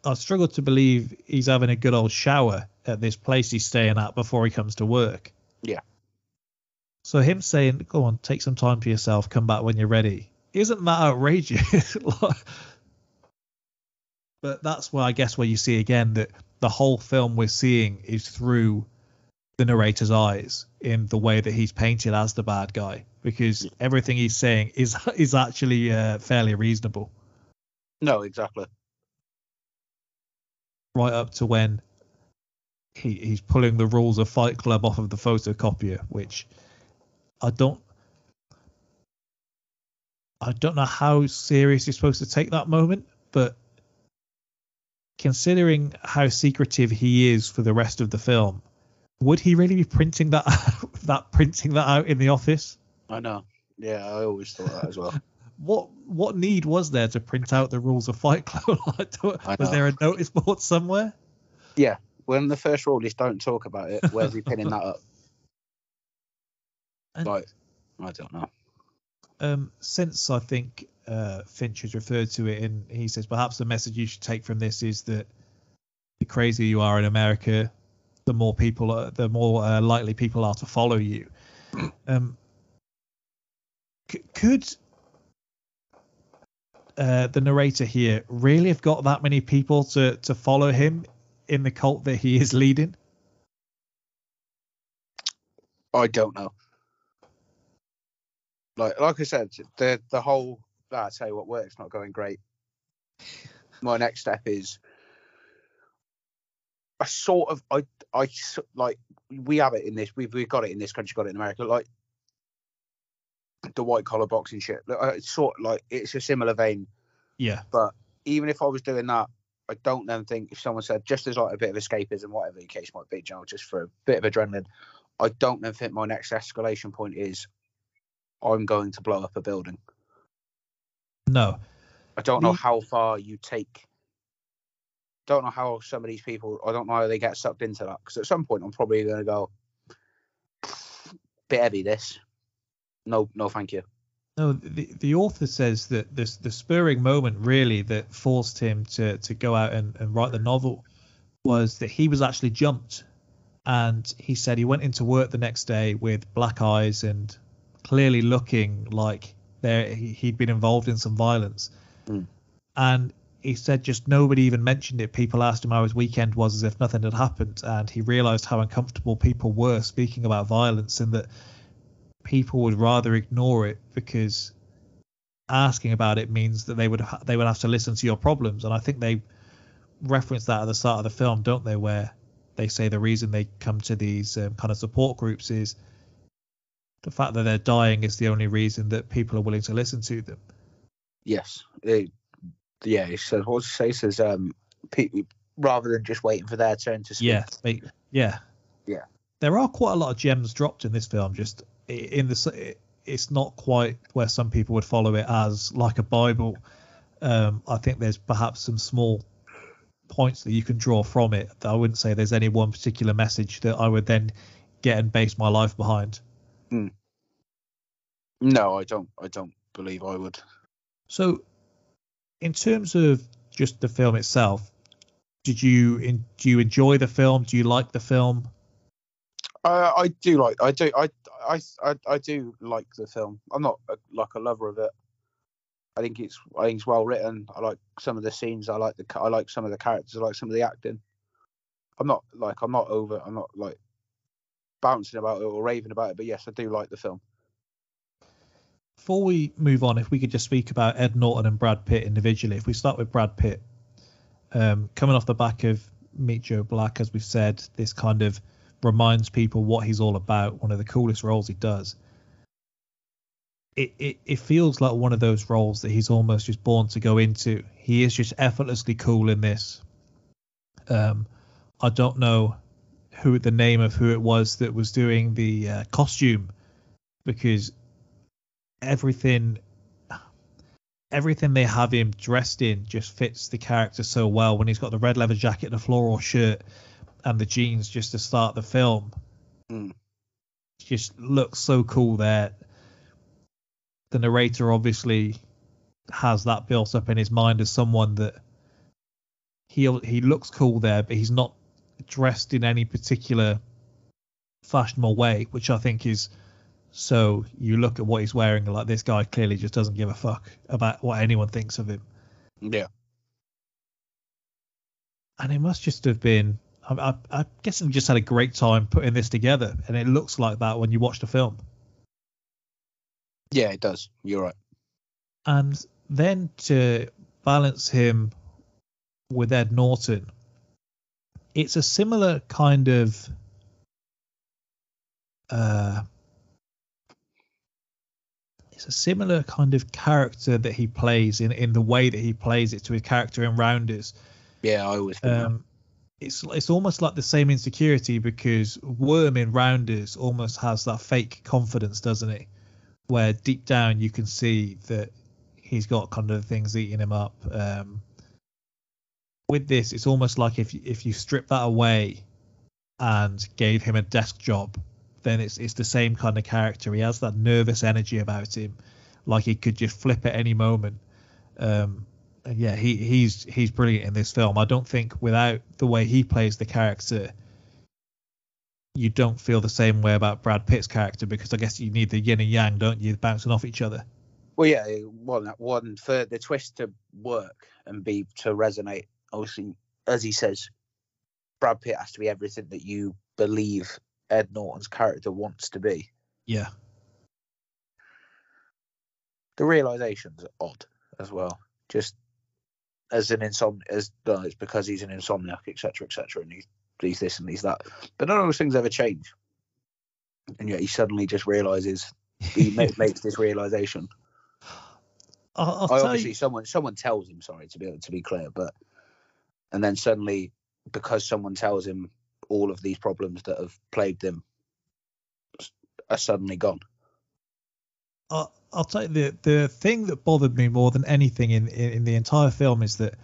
I struggle to believe he's having a good old shower at this place he's staying at before he comes to work. Yeah. So him saying, "Go on, take some time for yourself, come back when you're ready," isn't that outrageous? But that's where I guess where you see again that the whole film we're seeing is through the narrator's eyes in the way that he's painted as the bad guy, because everything he's saying is is actually uh, fairly reasonable. No, exactly. right up to when he, he's pulling the rules of Fight Club off of the photocopier, which I don't I don't know how serious you're supposed to take that moment, but considering how secretive he is for the rest of the film, would he really be printing that that printing that out in the office? I know. Yeah, I always thought that as well. What what need was there to print out the rules of Fight Club? I don't- I was there a notice board somewhere? Yeah, when the first rule is don't talk about it, where's he pinning that up? And- Like, I don't know. um, since I think uh, Finch has referred to it, and he says perhaps the message you should take from this is that the crazier you are in America, the more people, are, the more uh, likely people are to follow you. Um, c- could uh, the narrator here really have got that many people to to follow him in the cult that he is leading? I don't know. Like, like I said, the the whole. ah, I tell you what, work's not going great. My next step is. I sort of, I I like. We have it in this. We've we've got it in this country. Got it in America. Like the white collar boxing shit. Uh, It's sort of like it's a similar vein. Yeah, But even if I was doing that, I don't then think if someone said just as like a bit of escapism, whatever the case might be, know, just for a bit of adrenaline, I don't then think my next escalation point is I'm going to blow up a building. no, I don't know how far you take. Don't know how some of these people. I don't know how they get sucked into that because at some point I'm probably going to go bit heavy. This, no, no, thank you. No, the the author says that this the spurring moment really that forced him to to go out and, and write the novel was that he was actually jumped, and he said he went into work the next day with black eyes and clearly looking like there he, he'd been involved in some violence, Mm. and he said just nobody even mentioned it. People asked him how his weekend was as if nothing had happened, and he realised how uncomfortable people were speaking about violence and that people would rather ignore it because asking about it means that they would ha- they would have to listen to your problems and I think they reference that at the start of the film don't they where they say the reason they come to these um, kind of support groups is the fact that they're dying is the only reason that people are willing to listen to them Yes. It, yeah. It says what does it say? It says um, people rather than just waiting for their turn to speak. yeah they, yeah Yeah. there are quite a lot of gems dropped in this film just in the it's not quite where some people would follow it as like a bible um, i think there's perhaps some small points that you can draw from it i wouldn't say there's any one particular message that i would then get and base my life behind Mm. No, I don't. I don't believe I would. so in terms of just the film itself did you in, do you enjoy the film do you like the film I I do like. I do. I I I, I do like the film. I'm not a, like a lover of it. I think it's. I think it's well written. I like some of the scenes. I like the. I like some of the characters. I like some of the acting. I'm not like. I'm not over. I'm not like bouncing about it or raving about it. But yes, I do like the film. Before we move on, if we could just speak about Ed Norton and Brad Pitt individually. If we start with Brad Pitt, um, coming off the back of Meet Joe Black, as we've said, this kind of reminds people what he's all about. One of the coolest roles he does. It, it it feels like one of those roles that he's almost just born to go into. He is just effortlessly cool in this. Um, I don't know who the name of who it was that was doing the uh, costume because everything everything they have him dressed in just fits the character so well when he's got the red leather jacket and the floral shirt and the jeans just to start the film Mm. just looks so cool there the narrator obviously has that built up in his mind as someone that he he looks cool there but he's not dressed in any particular fashionable way which i think is so you look at what he's wearing, like this guy clearly just doesn't give a fuck about what anyone thinks of him. Yeah. And it must just have been. I, I, I'm guessing we just had a great time putting this together, and it looks like that when you watch the film. Yeah, it does. You're right. And then to balance him with Ed Norton, it's a similar kind of uh, it's a similar kind of character that he plays in in the way that he plays it to his character in Rounders. Yeah, I always. Um, it's it's almost like the same insecurity because Worm in Rounders almost has that fake confidence, doesn't he? Where deep down you can see that he's got kind of things eating him up. Um, with this, it's almost like if if you strip that away and gave him a desk job, then it's it's the same kind of character. He has that nervous energy about him, like he could just flip at any moment. Um, yeah, he he's he's brilliant in this film. I don't think without the way he plays the character, you don't feel the same way about Brad Pitt's character because I guess you need the yin and yang, don't you, bouncing off each other. Well, yeah, one one for the twist to work and be to resonate. Obviously, as he says, Brad Pitt has to be everything that you believe Ed Norton's character wants to be. Yeah, The realization's odd as well. Just as an insom as no, it's because he's an insomniac, etc., etc., and he's, he's this and he's that. But none of those things ever change. And yet he suddenly just realizes he ma- makes this realization. I'll, I'll I obviously you. someone someone tells him sorry to be to be clear, but and then suddenly because someone tells him all of these problems that have plagued him are suddenly gone. I'll, I'll tell you the the thing that bothered me more than anything in, in in the entire film is that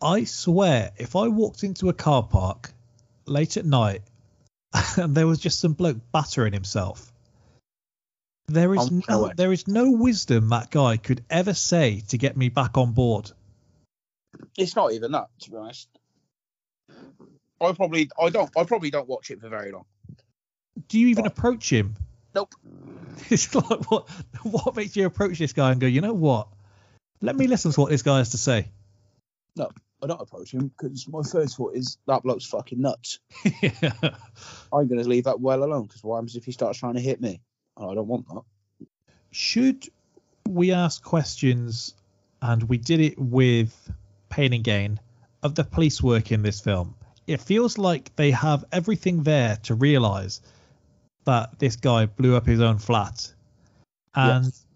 I swear if I walked into a car park late at night and there was just some bloke battering himself. There is I'm no there is no wisdom that guy could ever say to get me back on board. It's not even that, to be honest. I probably I don't I probably don't watch it for very long. Do you even approach him? Nope. It's like what what makes you approach this guy and go, you know what? Let me listen to what this guy has to say. No, I don't approach him because my first thought is that bloke's fucking nuts. yeah. I'm gonna leave that well alone because what happens if he starts trying to hit me? And I don't want that. should we ask questions and we did it with pain and gain of the police work in this film it feels like they have everything there to realize that this guy blew up his own flat and Yes.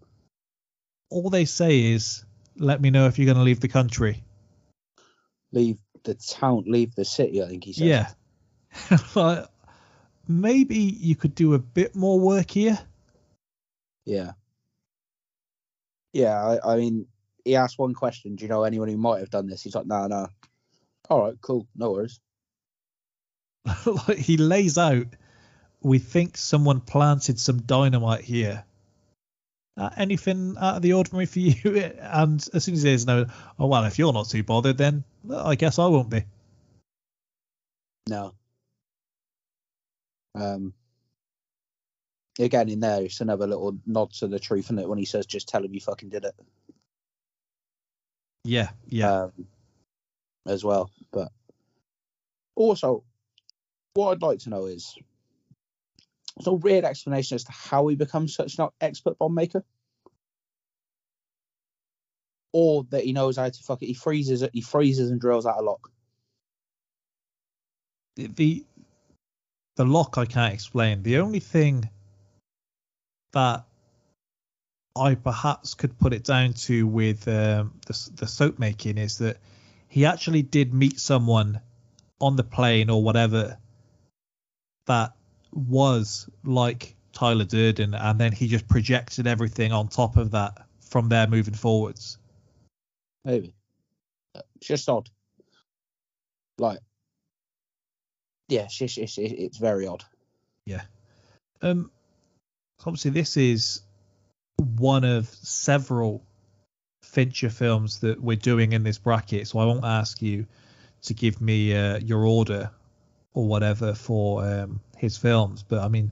all they say is let me know if you're going to leave the country Leave the town, leave the city. I think he said. yeah Like, maybe you could do a bit more work here Yeah. Yeah, I, I mean, he asked one question. Do you know anyone who might have done this? He's like, no, no. All right, cool, no worries. he lays out we think someone planted some dynamite here uh, anything out of the ordinary for you and as soon as he says no oh well if you're not too bothered then i guess i won't be No. Um. Again, in there, it's another little nod to the truth, is it? When he says, "Just tell him you fucking did it," yeah yeah um, as well. But also, what I'd like to know is, there's no weird explanation as to how he becomes such an expert bomb maker, or that he knows how to fuck it. He freezes it. He freezes and drills out a lock. the the lock i can't explain the only thing that i perhaps could put it down to with um, the, the soap making is that he actually did meet someone on the plane or whatever that was like tyler durden and then he just projected everything on top of that from there moving forwards Maybe. It's just odd. Like, yeah, it's, just, it's, it's very odd. Yeah. Um, obviously this is one of several Fincher films that we're doing in this bracket, so I won't ask you to give me uh, your order or whatever for um, his films. But I mean,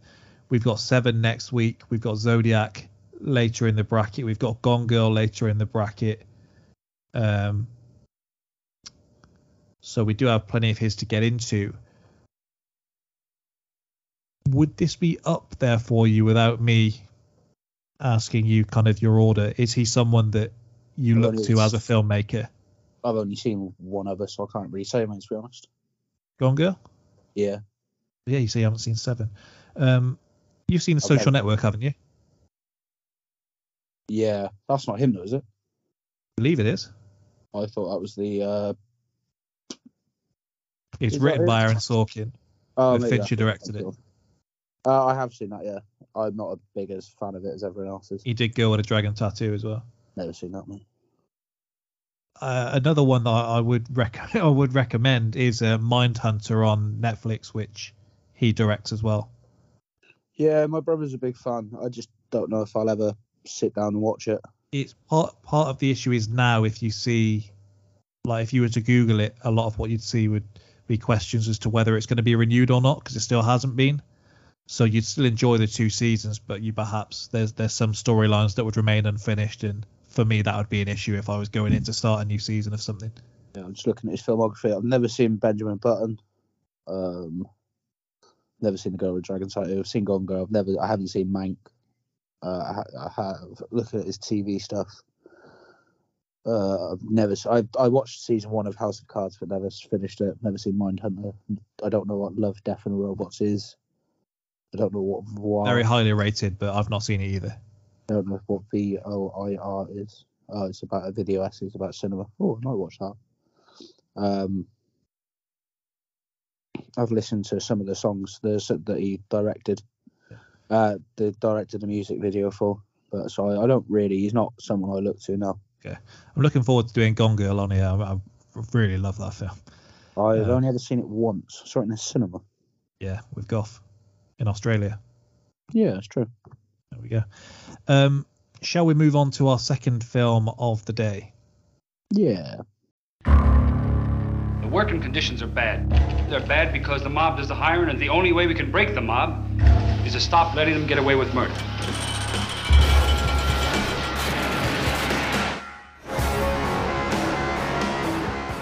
we've got Seven next week, we've got Zodiac later in the bracket, we've got Gone Girl later in the bracket. Um, so we do have plenty of his to get into would this be up there for you without me asking you kind of your order? Is he someone that you Well, look to as a filmmaker? I've only seen one other, so I can't really say, mate, to be honest. Gone Girl? Yeah. Yeah, you say you haven't seen Seven. Um, you've seen The Okay. Social Network, haven't you? Yeah. That's not him though, is it? believe it is. I thought that was the. uh It's Is written by? Aaron Sorkin. Oh, And Fincher directed it. Uh, I have seen that. Yeah. I'm not a big as fan of it as everyone else is. He did go with a dragon tattoo as well. Never seen that one. Uh, another one that I would rec- I would recommend is uh, Mindhunter on Netflix, which he directs as well. Yeah, my brother's a big fan. I just don't know if I'll ever sit down and watch it. It's part part of the issue is now if you see, like if you were to Google it, a lot of what you'd see would be questions as to whether it's going to be renewed or not because it still hasn't been. So you'd still enjoy the two seasons, but you perhaps there's there's some storylines that would remain unfinished, and for me that would be an issue if I was going in to start a new season of something. Yeah, I'm just looking at his filmography. I've never seen Benjamin Button. Um, never seen The Girl with Dragon Tattoo. I've seen Gone Girl. I've never. I haven't seen Mank. Uh, I, I have. Looking at his TV stuff. Uh, I've never. I I watched season one of House of Cards, but never finished it. Never seen Mindhunter. I don't know what Love, Death, and Robots is. I don't know what Voir. Very highly rated, but I've not seen it either. I don't know what V O I R is. Oh, it's about a video essay. It's about cinema. Oh, I might watch that. Um, I've listened to some of the songs that he directed. Uh, the directed a music video for, but so I, I don't really. He's not someone I look to now. I'm looking forward to doing Gone Girl on here. I, I really love that film. I've Yeah. only ever seen it once. Saw it in the cinema. Yeah, with Goff in Australia. Yeah, that's true. There we go. Um, shall we move on to our second film of the day? Yeah. The working conditions are bad. They're bad because the mob does the hiring, and the only way we can break the mob is to stop letting them get away with murder.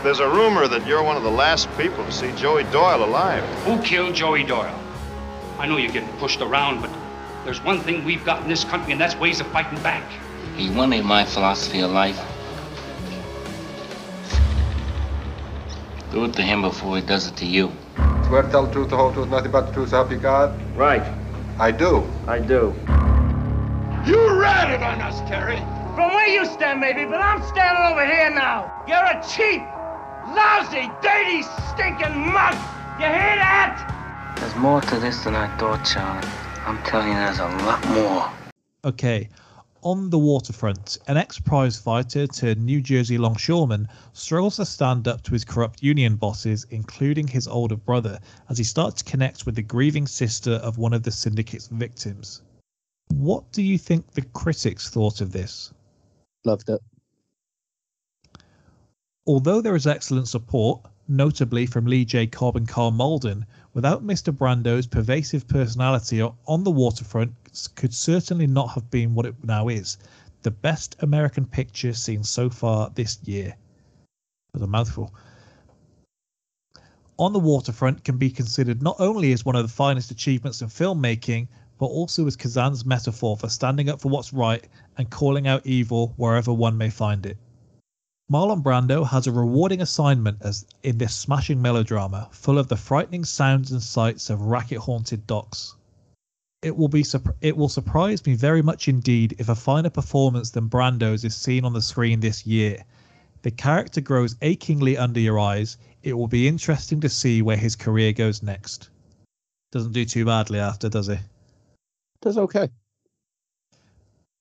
There's a rumor that you're one of the last people to see Joey Doyle alive. Who killed Joey Doyle? I know you're getting pushed around, but there's one thing we've got in this country, and that's ways of fighting back. He wanted my philosophy of life. Do it to him before he does it to you. Swear to tell the truth, the whole truth, nothing but the truth, so help you God? Right, I do. I do. You ratted on us, Terry. From where you stand, maybe, but I'm standing over here now. You're a cheap, lousy, dirty, stinking mug. You hear that? There's more to this than I thought, Charlie. I'm telling you, there's a lot more. Okay. On the waterfront, an ex prize fighter turned New Jersey longshoreman struggles to stand up to his corrupt union bosses, including his older brother, as he starts to connect with the grieving sister of one of the syndicate's victims. What do you think the critics thought of this? Loved it. Although there is excellent support, notably from Lee J. Cobb and Karl Malden, without Mr. Brando's pervasive personality on the waterfront could certainly not have been what it now is. The best American picture seen so far this year. That's a mouthful. On the Waterfront can be considered not only as one of the finest achievements in filmmaking, but also as Kazan's metaphor for standing up for what's right and calling out evil wherever one may find it. Marlon Brando has a rewarding assignment as in this smashing melodrama, full of the frightening sounds and sights of racket-haunted docks. It will be it will surprise me very much indeed if a finer performance than Brando's is seen on the screen this year. The character grows achingly under your eyes. It will be interesting to see where his career goes next. Doesn't do too badly after, does he? Does okay.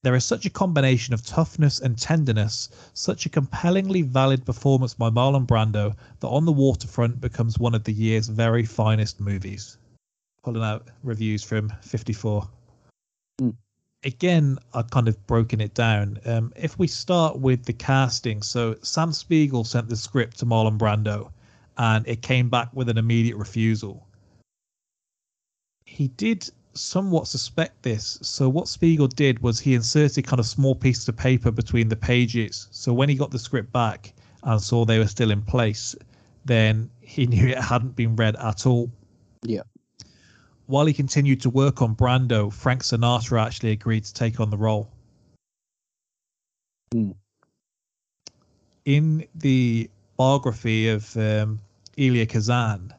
There is such a combination of toughness and tenderness, such a compellingly valid performance by Marlon Brando that On the Waterfront becomes one of the year's very finest movies. Pulling out reviews from 54. Hmm. Again, I've kind of broken it down. Um, if we start with the casting, so Sam Spiegel sent the script to Marlon Brando and it came back with an immediate refusal. He did somewhat suspect this. So what Spiegel did was he inserted kind of small pieces of paper between the pages. So when he got the script back and saw they were still in place, then he knew it hadn't been read at all. Yeah. While he continued to work on Brando, Frank Sinatra actually agreed to take on the role. Hmm. In the biography of um, Elia Kazan,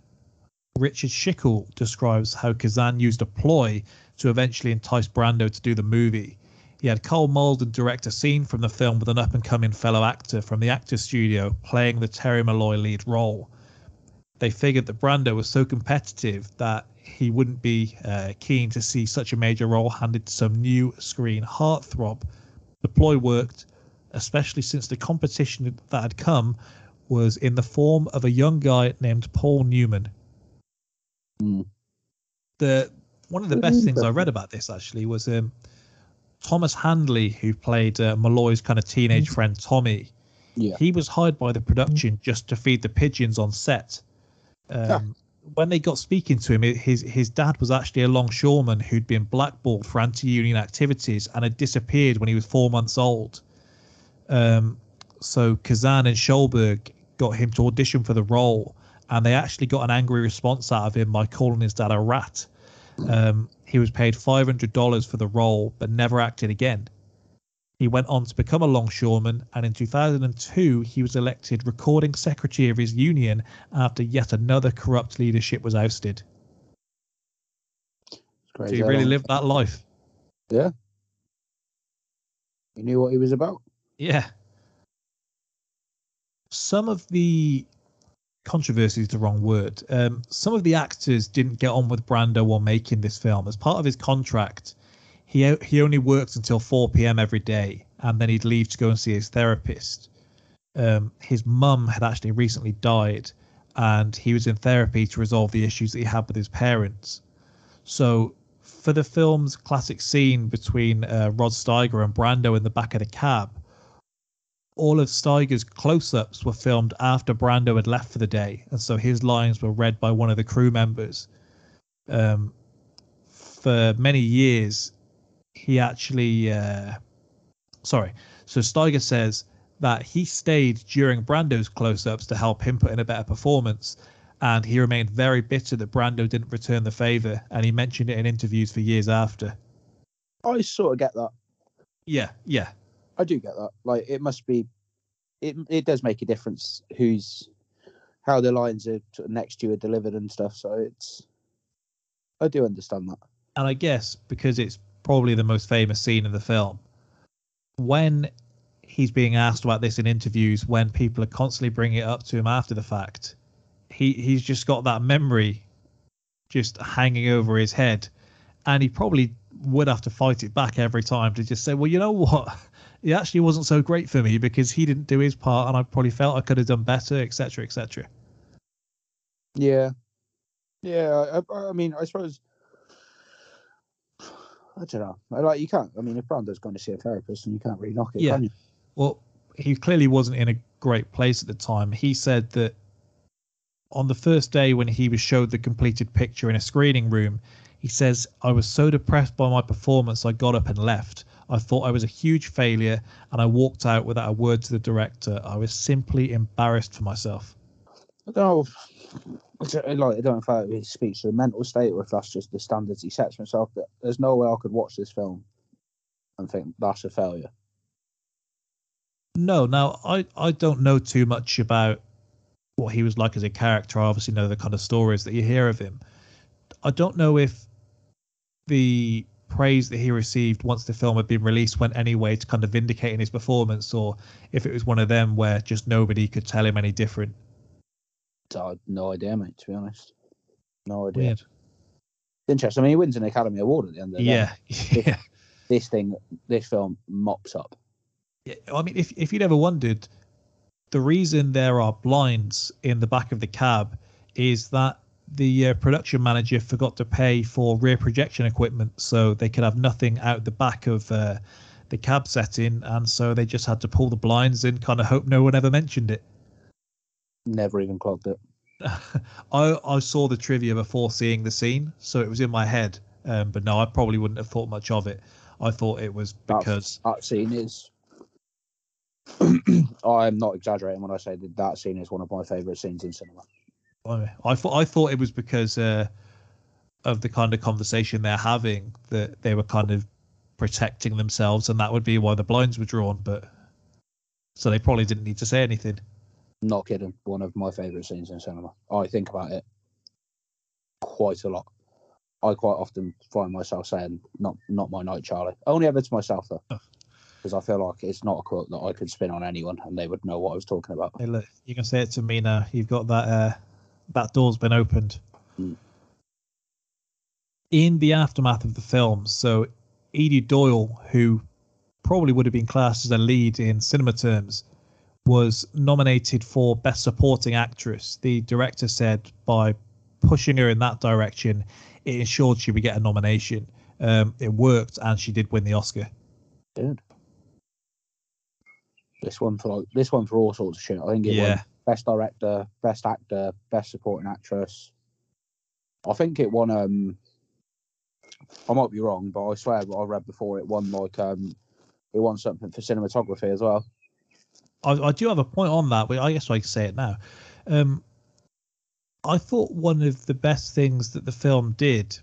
Richard Schickel describes how Kazan used a ploy to eventually entice Brando to do the movie. He had Karl Malden direct a scene from the film with an up and coming fellow actor from the Actors Studio playing the Terry Malloy lead role. They figured that Brando was so competitive that he wouldn't be uh, keen to see such a major role handed to some new screen heartthrob. The ploy worked, especially since the competition that had come was in the form of a young guy named Paul Newman. Mm. The one of the best things I read about this actually was um, Thomas Hanley, who played uh, Malloy's kind of teenage friend Tommy. Yeah. He was hired by the production just to feed the pigeons on set. Um, When they got speaking to him, his his dad was actually a longshoreman who'd been blackballed for anti-union activities and had disappeared when he was four months old. Um, so Kazan and Schulberg got him to audition for the role, and they actually got an angry response out of him by calling his dad a rat. Um, he was paid $500 for the role, but never acted again. He went on to become a longshoreman, and in 2002, he was elected recording secretary of his union after yet another corrupt leadership was ousted. So he really lived that life. Yeah. He knew what he was about. Yeah. Some of the controversy is the wrong word. Um, some of the actors didn't get on with Brando while making this film. As part of his contract, he he only worked until 4 p.m. every day, and then he'd leave to go and see his therapist. Um, his mum had actually recently died, and he was in therapy to resolve the issues that he had with his parents. So, for the film's classic scene between uh, Rod Steiger and Brando in the back of the cab, all of Steiger's close-ups were filmed after Brando had left for the day, and so his lines were read by one of the crew members. Um, for many years, he actually, uh, sorry, so Steiger says that he stayed during Brando's close-ups to help him put in a better performance, and he remained very bitter that Brando didn't return the favor, and he mentioned it in interviews for years after. I sort of get that. Yeah, yeah. I do get that. Like it must be, it it does make a difference who's how the lines are of next to you are delivered and stuff. So it's, I do understand that. And I guess because it's probably the most famous scene in the film, when he's being asked about this in interviews, when people are constantly bringing it up to him after the fact, he he's just got that memory just hanging over his head, and he probably would have to fight it back every time to just say, well, you know what it actually wasn't so great for me because he didn't do his part and I probably felt I could have done better, etc., etc. Yeah, yeah. I, I mean, I suppose I don't know. Like you can't. I mean, if Brando's going to see a therapist, and you can't really knock it, Yeah. can you? Well, he clearly wasn't in a great place at the time. He said that on the first day when he was showed the completed picture in a screening room, he says, I was so depressed by my performance, I got up and left. I thought I was a huge failure, and I walked out without a word to the director. I was simply embarrassed for myself. I don't know. Like, I don't know if that speaks to the mental state or if that's just the standards he sets for himself. But there's no way I could watch this film and think that's a failure. No, now I, I don't know too much about what he was like as a character. I obviously know the kind of stories that you hear of him. I don't know if the praise that he received once the film had been released went any way to kind of vindicating his performance, or if it was one of them where just nobody could tell him any different. So I had no idea, mate. To be honest, no idea. Weird. Interesting. I mean, he wins an Academy Award at the end of the Yeah, day. yeah. This thing, this film mops up. Yeah, I mean, if if you'd ever wondered, the reason there are blinds in the back of the cab is that the uh, production manager forgot to pay for rear projection equipment, so they could have nothing out the back of uh, the cab setting, and so they just had to pull the blinds in, kind of hope no one ever mentioned it. Never even clogged it. I I saw the trivia before seeing the scene, so it was in my head. Um, but no, I probably wouldn't have thought much of it. I thought it was because that scene is. I'm not exaggerating when I say that that scene is one of my favourite scenes in cinema. I I thought I thought it was because uh, of the kind of conversation they're having that they were kind of protecting themselves, and that would be why the blinds were drawn. But so they probably didn't need to say anything. Not kidding. One of my favourite scenes in cinema. I think about it quite a lot. I quite often find myself saying, "Not, not my night, Charlie." Only ever to myself though, because I feel like it's not a quote that I could spin on anyone, and they would know what I was talking about. Hey, look, you can say it to me now. You've got that. Uh, that door's been opened. Mm. In the aftermath of the film, so Edie Doyle, who probably would have been classed as a lead in cinema terms, was nominated for Best Supporting Actress. The director said by pushing her in that direction, it ensured she would get a nomination. Um, it worked, and she did win the Oscar. Good. This one for like this one for all sorts of shit. I think it Yeah. won best director, best actor, best supporting actress. I think it won. Um, I might be wrong, but I swear what I read before it won like um, it won something for cinematography as well. I, I do have a point on that, but I guess I can say it now. Um, I thought one of the best things that the film did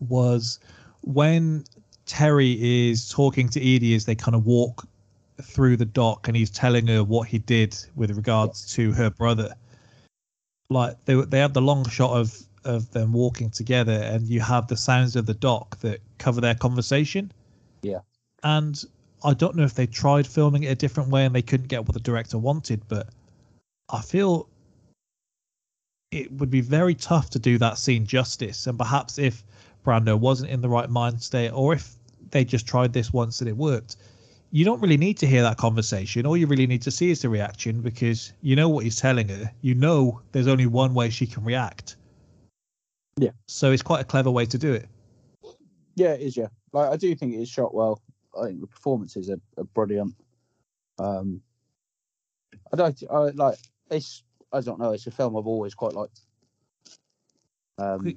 was when Terry is talking to Edie as they kind of walk through the dock and he's telling her what he did with regards to her brother. Like they they had the long shot of of them walking together and you have the sounds of the dock that cover their conversation. Yeah. And I don't know if they tried filming it a different way and they couldn't get what the director wanted, but I feel it would be very tough to do that scene justice. And perhaps if Brando wasn't in the right mind state, or if they just tried this once and it worked, you don't really need to hear that conversation. All you really need to see is the reaction because you know what he's telling her. You know there's only one way she can react. Yeah. So it's quite a clever way to do it. Yeah, it is. Yeah, like I do think it is shot well. I think the performances are, are brilliant. Um, I don't. I like it's. I don't know. It's a film I've always quite liked. Um,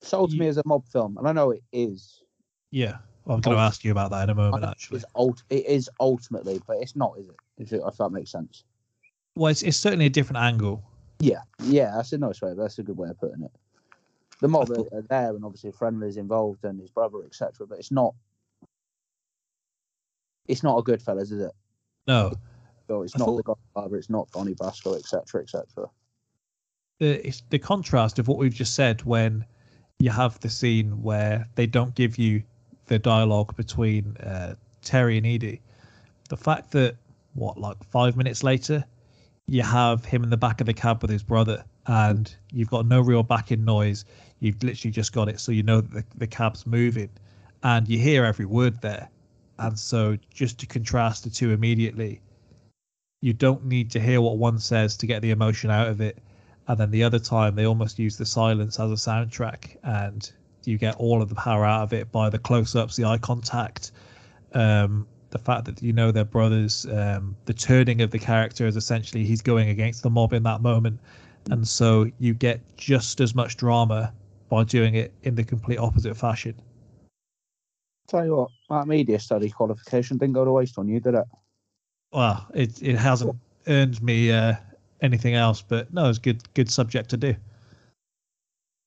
sold to me as a mob film, and I know it is. Yeah. I'm going to ask you about that in a moment, actually. It's ult- It is ultimately, but it's not, is it? If, it, if that makes sense. Well, it's, it's certainly a different angle. Yeah, yeah, that's a nice way. That's a good way of putting it. The mob are, are there, and obviously Friendly's involved, and his brother, etc. But it's not. It's not a Goodfellas, is it? No. So it's I not thought- the Godfather. It's not Donnie Brasco, etc., etc. the it's the contrast of what we've just said when you have the scene where they don't give you the dialogue between uh, Terry and Edie. The fact that what like five minutes later you have him in the back of the cab with his brother and you've got no real backing noise. You've literally just got it so you know that the, the cab's moving and you hear every word there. And so just to contrast the two immediately, you don't need to hear what one says to get the emotion out of it and then the other time they almost use the silence as a soundtrack and you get all of the power out of it by the close-ups the eye contact um, the fact that you know they're brothers um, the turning of the character is essentially he's going against the mob in that moment. And so you get just as much drama by doing it in the complete opposite fashion. Tell you what, that media study qualification didn't go to waste on you, did it? well it, it hasn't earned me uh, anything else but no it's good good subject to do.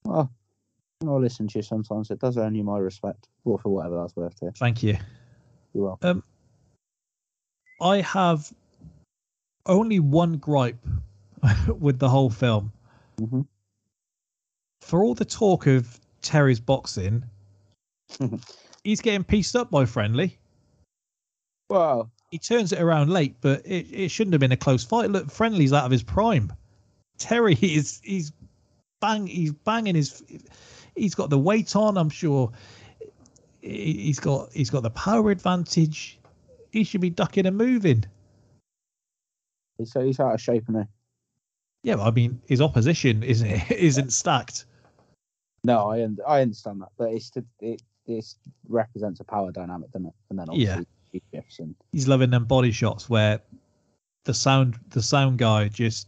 Well, I'll listen to you sometimes. It does earn you my respect, or for whatever that's worth you. thank you You're welcome. Um, I have only one gripe with the whole film. Mm-hmm. For all the talk of Terry's boxing, he's getting pieced up by Friendly. Well, He turns it around late, but it, it shouldn't have been a close fight. Look, Friendly's out of his prime. Terry is he's bang he's banging his he's got the weight on. I'm sure he- he's got he's got the power advantage. He should be ducking and moving. he's, he's out of shape, isn't he? Yeah, I mean, his opposition isn't isn't stacked. No, I I understand that, but it's to, it this represents a power dynamic, doesn't it? And then Yeah. obviously he shifts and He's loving them body shots where the sound the sound guy just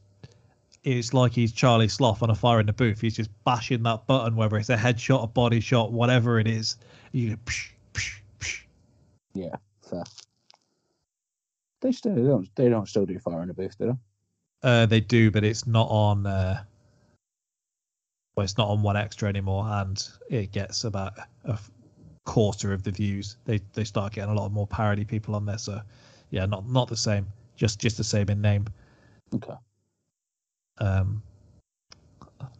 it's like he's Charlie Sloth on a fire in the booth. He's just bashing that button, whether it's a headshot, a body shot, whatever it is. You psh, psh, psh. yeah, fair. They still they don't they don't still do fire in the booth, do they? Uh, they do, but it's not on. Uh, well, it's not on 1Xtra anymore, and it gets about a quarter of the views. They they start getting a lot more parody people on there. So, yeah, not not the same. Just just the same in name. Okay. Um,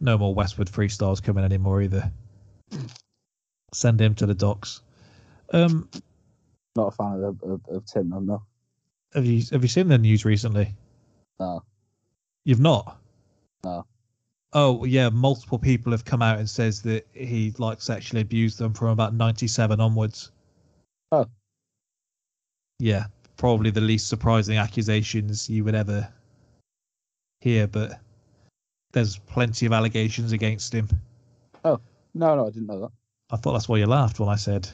no more Westwood freestyles coming anymore either. Send him to the docks. Um, Not a fan of, of, of Tim, I'm not. have you have you seen the news recently? No. You've not. No. Oh yeah, multiple people have come out and says that he like sexually abused them from about ninety-seven onwards. Oh. Yeah, probably the least surprising accusations you would ever hear, but there's plenty of allegations against him. Oh no, no, I didn't know that. I thought that's why you laughed when I said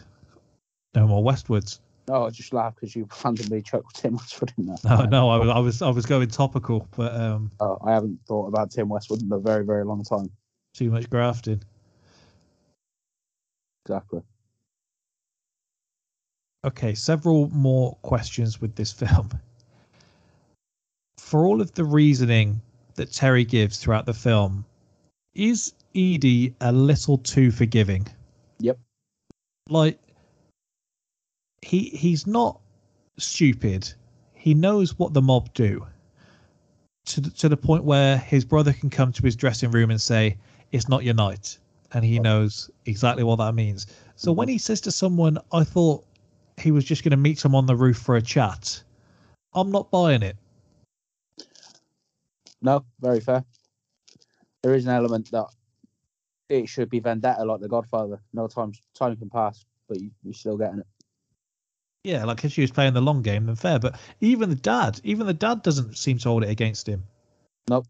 no more Westwoods. No, I just laughed because you randomly chucked Tim Westwood in there. No, no, I, was- I was I was going topical, but um, Oh, I haven't thought about Tim Westwood in a very, very long time. too much grafting. Exactly. Okay, several more questions with this film. For all of the reasoning that Terry gives throughout the film, is Edie a little too forgiving? Yep. Like he he's not stupid. He knows what the mob do. To the, to the point where his brother can come to his dressing room and say, "It's not your night," and he knows exactly what that means. So mhm. when he says to someone, "I thought he was just going to meet him on the roof for a chat," I'm not buying it. No, very fair. There is an element that it should be vendetta like The Godfather. No time time can pass, but you, you're still getting it. Yeah, like if she was playing the long game, then fair. But even the dad, even the dad doesn't seem to hold it against him. Nope.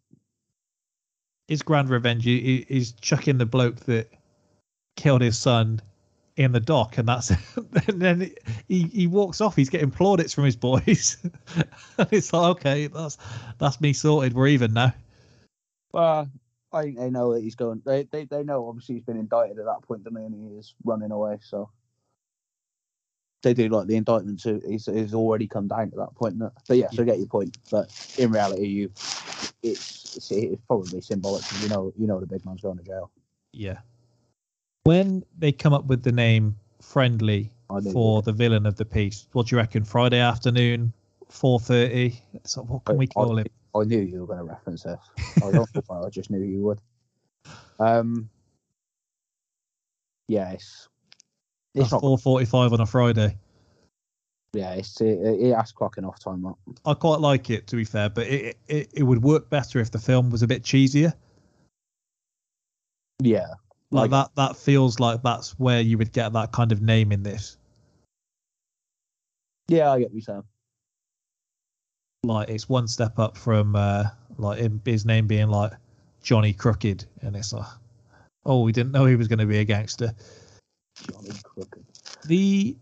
His grand revenge is chucking the bloke that killed his son in the dock, and that's and then he he walks off. He's getting plaudits from his boys. and it's like, okay, that's that's me sorted. We're even now. Well, I think they know that he's going. They, they they know obviously he's been indicted at that point, they? And he is running away, so they do like the indictment. So he's, he's already come down to that point. But yes, I get your point. But in reality, you it's it's, it's probably symbolic. You know, you know the big man's going to jail. Yeah. When they come up with the name Friendly for the villain of the piece, what do you reckon? Friday afternoon, four thirty. So what can we call him? I knew you were going to reference this. I don't know why, I just knew you would. Um. Yeah, it's it's not. four forty-five on a Friday. Yeah, it's it, it has clocking off time. That. I quite like it, to be fair, but it, it it would work better if the film was a bit cheesier. Yeah, Like, that, that feels like that's where you would get that kind of name in this. Yeah, I get what you're saying. Like it's one step up from uh, like his name being like Johnny Crooked, and it's like, oh, we didn't know he was going to be a gangster. Johnny Crooked. The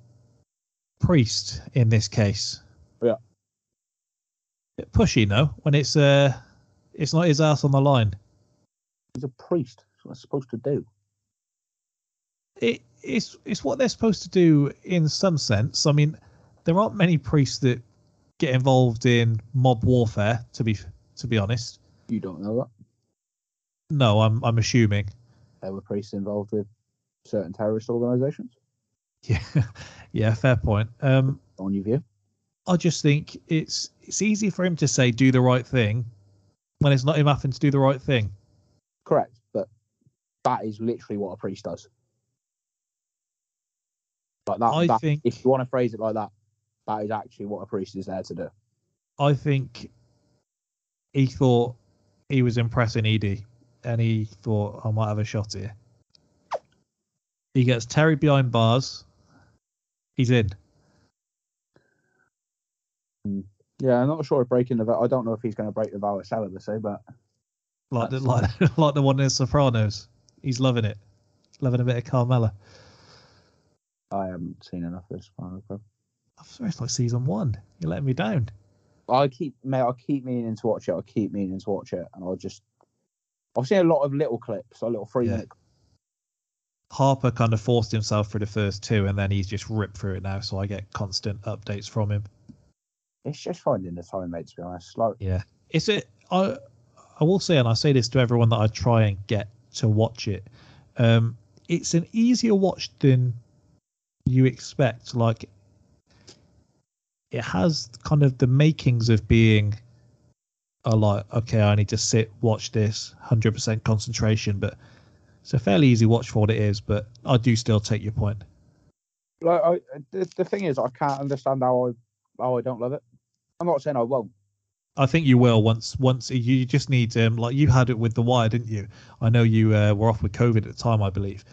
priest in this case, Yeah. bit pushy, no? When it's uh, it's not his ass on the line. He's a priest. That's what I'm supposed to do. It, it's it's what they're supposed to do in some sense. I mean, there aren't many priests that get involved in mob warfare. To be to be honest, You don't know that. no, I'm I'm assuming. There were priests involved with certain terrorist organisations. Yeah, yeah, fair point. Um, On your view. I just think it's it's easy for him to say do the right thing when it's not him having to do the right thing. Correct, but that is literally what a priest does. Like that. I that- think- if you want to phrase it like that, that is actually what a priest is there to do. I think he thought he was impressing Edie, and he thought I might have a shot here. He gets Terry behind bars. He's in. Hmm. Yeah, I'm not sure if breaking the vow. I don't know if he's going to break the vow of celibacy, but like the like, like the one in Sopranos. He's loving it, loving a bit of Carmela. I haven't seen enough of this. one, bro. I swear it's like season one. You're letting me down. I keep, mate, I keep meaning to watch it. I keep meaning to watch it, and I just, I've seen a lot of little clips, a little three Yeah. Harper kind of forced himself through the first two, and then he's just ripped through it now. So I get constant updates from him. It's just finding the time, mate. To be honest, like Yeah, it's a. I I will say, and I say this to everyone that I try and get to watch it. Um, it's an easier watch than you expect. Like, it has kind of the makings of being a like, okay, I need to sit, watch this, hundred percent concentration. But it's a fairly easy watch for what it is. But I do still take your point. Like, I, the, the thing is, I can't understand how I how I don't love it. I'm not saying I won't. I think you will once once you just need um like you had it with the wire, didn't you? I know you uh, were off with COVID at the time, I believe.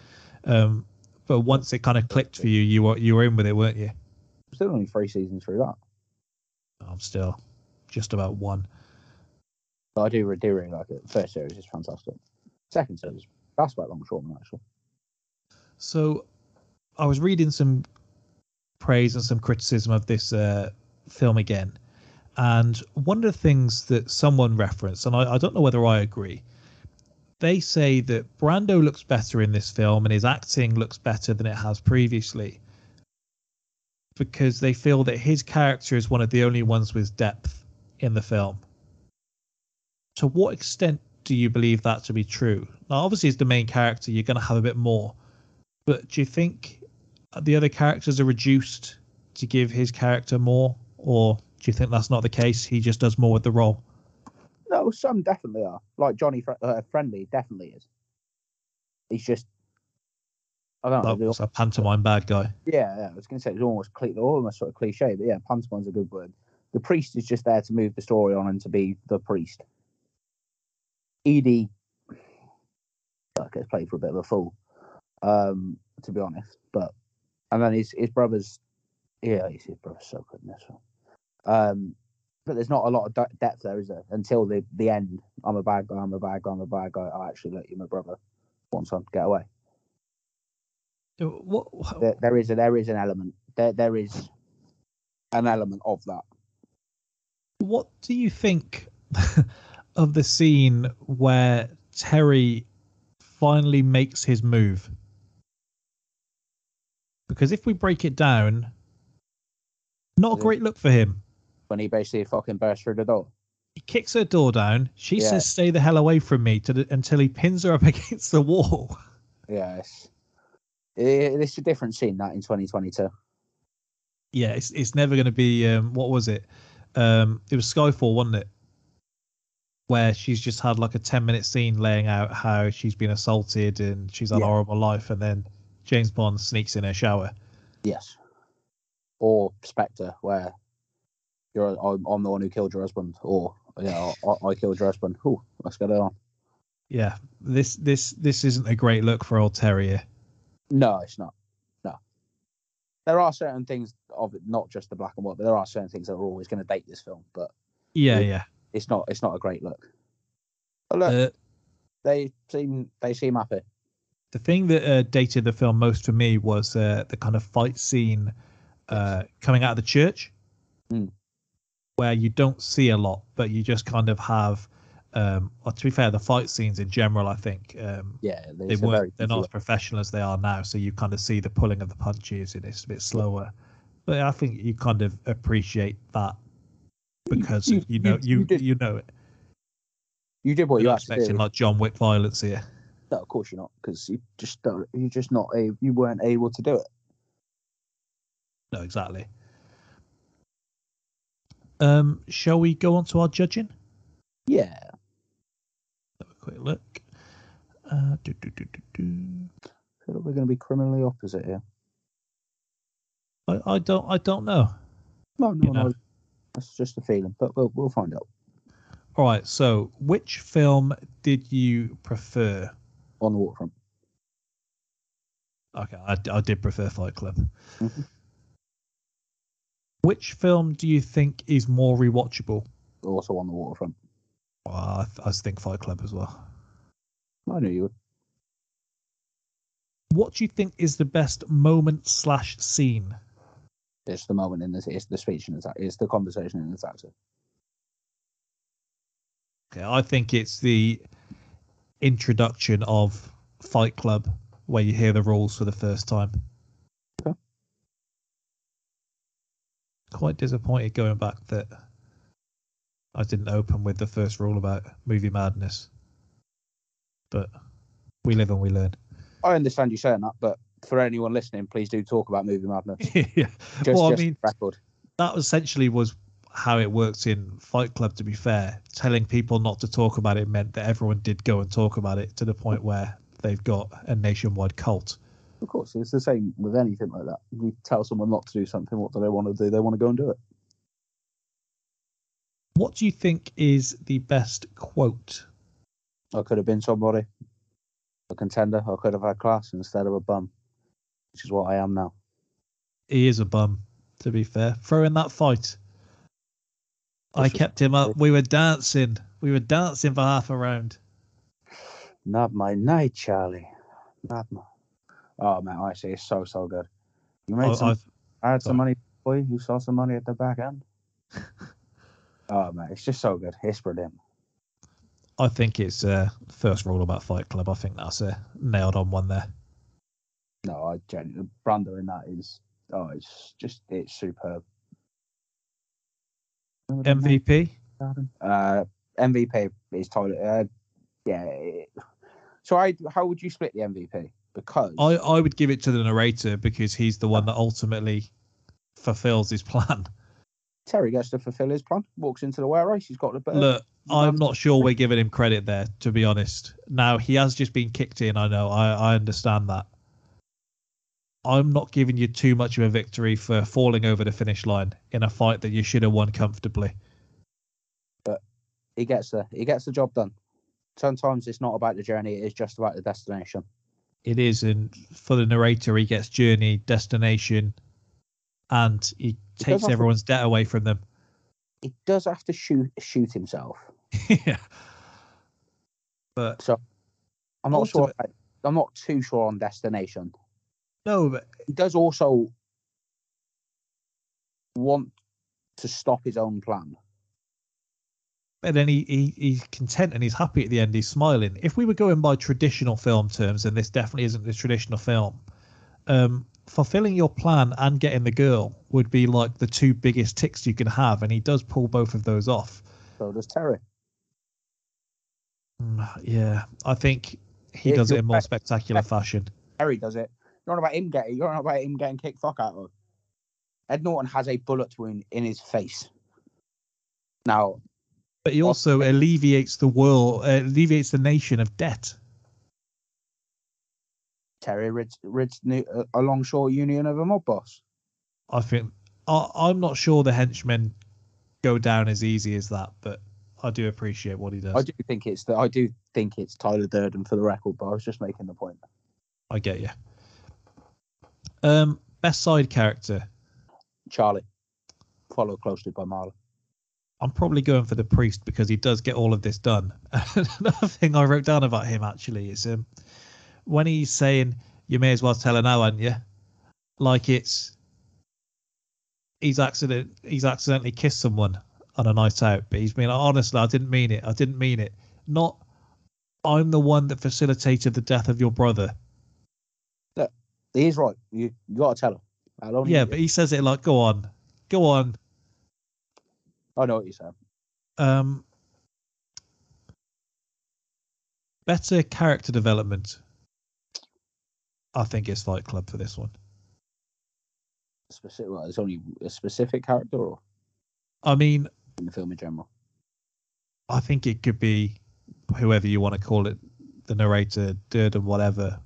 Um, but once it kind of clicked for you, you were you were in with it, weren't you? Still only three seasons through that. I'm still just about one. But I do, do really like it. First series is fantastic. Second series, that's about Longshoreman actually. So, I was reading some praise and some criticism of this uh, film again, and one of the things that someone referenced, and I, I don't know whether I agree, they say that Brando looks better in this film and his acting looks better than it has previously because they feel that his character is one of the only ones with depth in the film. To what extent do you believe that to be true? Now, obviously, as the main character, you're going to have a bit more, but do you think the other characters are reduced to give his character more, or do you think that's not the case? He just does more with the role. No, some definitely are. Like Johnny Fr- uh, Friendly definitely is. He's just. I don't know. That was a pantomime bad guy. Yeah, yeah. I was going to say it's almost cli- almost sort of cliche, but yeah, pantomime's a good word. The priest is just there to move the story on and to be the priest. Edie, gets played for a bit of a fool, um, to be honest. But and then his his brother's, yeah, his, his brother's so good in this one. Um, but there's not a lot of de- depth there, is there? Until the the end, I'm a bad guy. I'm a bad guy. I'm a bad guy. I actually let you, my brother, once I get away. What, There, there is a, there is an element there there is an element of that. What do you think of the scene where Terry finally makes his move? Because if we break it down, not a Yeah. great look for him. When he basically fucking bursts through the door. He kicks her door down. She Yeah. says, "Stay the hell away from me," to the, until he pins her up against the wall. Yes. It, it's a different scene that in 2022. Yeah, it's it's never going to be. Um, what was it? Um, it was Skyfall, wasn't it? Where she's just had like a ten minute scene laying out how she's been assaulted and she's had a horrible life, and then James Bond sneaks in her shower. Yes. Or Spectre, where you're I'm, I'm the one who killed your husband, or yeah, I, I killed your husband. Ooh, let's get it on. Yeah, this this this isn't a great look for old Terrier. No, it's not. No. There are certain things of it, not just the black and white, but there are certain things that are always going to date this film. But Yeah, Yeah. yeah. it's not. It's not a great look. But look, Uh, they seem they seem happy. the thing that uh, dated the film most for me was uh, the kind of fight scene uh, coming out of the church, Mm. Where you don't see a lot, but you just kind of have. Um, well, to be fair, the fight scenes in general, I think um, Yeah, they it's a very weren't. They're not as professional as they are now, so you kind of see the pulling of the punches, and it's a bit slower. But I think you kind of appreciate that because you- you, know you- you you did- you know it. You did what You're you expecting do. like John Wick violence here. No, of course you're not, because you just don't. You just not a. You weren't able to do it. No, exactly. Um, shall we go on to our judging? Yeah. Have a quick look. Uh, do, do, do, do, do. I feel like we're going to be criminally opposite here. I, I don't I don't know. No, no, You know. no. That's just a feeling, but we'll we'll find out All right. So, which film did you prefer? on the waterfront. Okay, I, I did prefer Fight Club. Mhm. Which film do you think is more rewatchable? Also on the waterfront. Well, I, I think Fight Club as well. I knew you would. What do you think is the best moment slash scene? It's the moment in this. It's the speech in the. It's the conversation in the taxi. Okay, I think it's the introduction of Fight Club where you hear the rules for the first time. Quite disappointed going back that I didn't open with the first rule about movie madness. But we live and we learn. I understand you saying that, but for anyone listening, please do talk about movie madness. yeah. Just, well, I mean, record. that essentially was how it works in Fight Club. To be fair, telling people not to talk about it meant that everyone did go and talk about it to the point where they've got a nationwide cult. Of course, it's the same with anything like that. You tell someone not to do something, what do they want to do? They want to go and do it. What do you think is the best quote? I could have been somebody, a contender. I could have had class instead of a bum, which is what I am now. He is a bum, to be fair. Throwing that fight, I kept him up. We were dancing. We were dancing for half a round. Not my night, Charlie. Not my. Oh man, honestly, it's so so good. You made I, some. I've, I had some money for you. You saw some money at the back end. oh man, it's just so good. It's brilliant. I think it's uh, first rule about Fight Club. I think that's a nailed on one there. No, I genuinely Brando in that is. Oh, it's just it's superb. MVP. Uh, MVP is Tyler. Uh, yeah. So I, how would you split the MVP? Because I, I would give it to the narrator because he's the one that ultimately fulfills his plan. Terry gets to fulfill his plan. Walks into the race. He's got the. Look, I'm not sure we're giving him credit there, to be honest. Now he has just been kicked in. I know. I, I understand that. I'm not giving you too much of a victory for falling over the finish line in a fight that you should have won comfortably. But he gets the he gets the job done. Sometimes it's not about the journey; it is just about the destination. It is, and for the narrator, he gets journey, destination, and he takes have to- everyone's debt away from them. He does have to shoot shoot himself. yeah. But So I'm not sure. I'm not too sure on destination. no, but He does also want to stop his own plan. But then he, he he's content and he's happy at the end. He's smiling. If we were going by traditional film terms, and this definitely isn't the traditional film, um, fulfilling your plan and getting the girl would be like the two biggest ticks you can have, and he does pull both of those off. So does Terry. Mm, Yeah, I think he If does it in more spectacular fashion. Terry does it. You're on about him getting. You're on about him getting kicked fuck out of. Ed Norton has a bullet wound in his face. Now, But he also alleviates the world, uh, alleviates the nation of debt. Terry rids, rids new, a, a longshore union of a mob boss. I think I, I'm not sure the henchmen go down as easy as that, but I do appreciate what he does. I do think it's the, I do think it's Tyler Durden for the record, but I was just making the point. I get you. Um, best side character. Charlie, followed closely by Marlon. I'm probably going for the priest because he does get all of this done. Another thing I wrote down about him actually is um, when he's saying, "You may as well tell her now, aren't you?" Like it's he's accident he's accidentally kissed someone on a night out, but he's been like, honestly, I didn't mean it. I didn't mean it. Not I'm the one that facilitated the death of your brother. He he's right. You, you got to tell him. Yeah, but he says it like, "Go on, go on." I know what you're saying. Um, better character development. I think it's Fight Club for this one. Specific. Well, it's only a specific character or I mean, in the film in general. I think it could be whoever you want to call it, the narrator, Durden, whatever.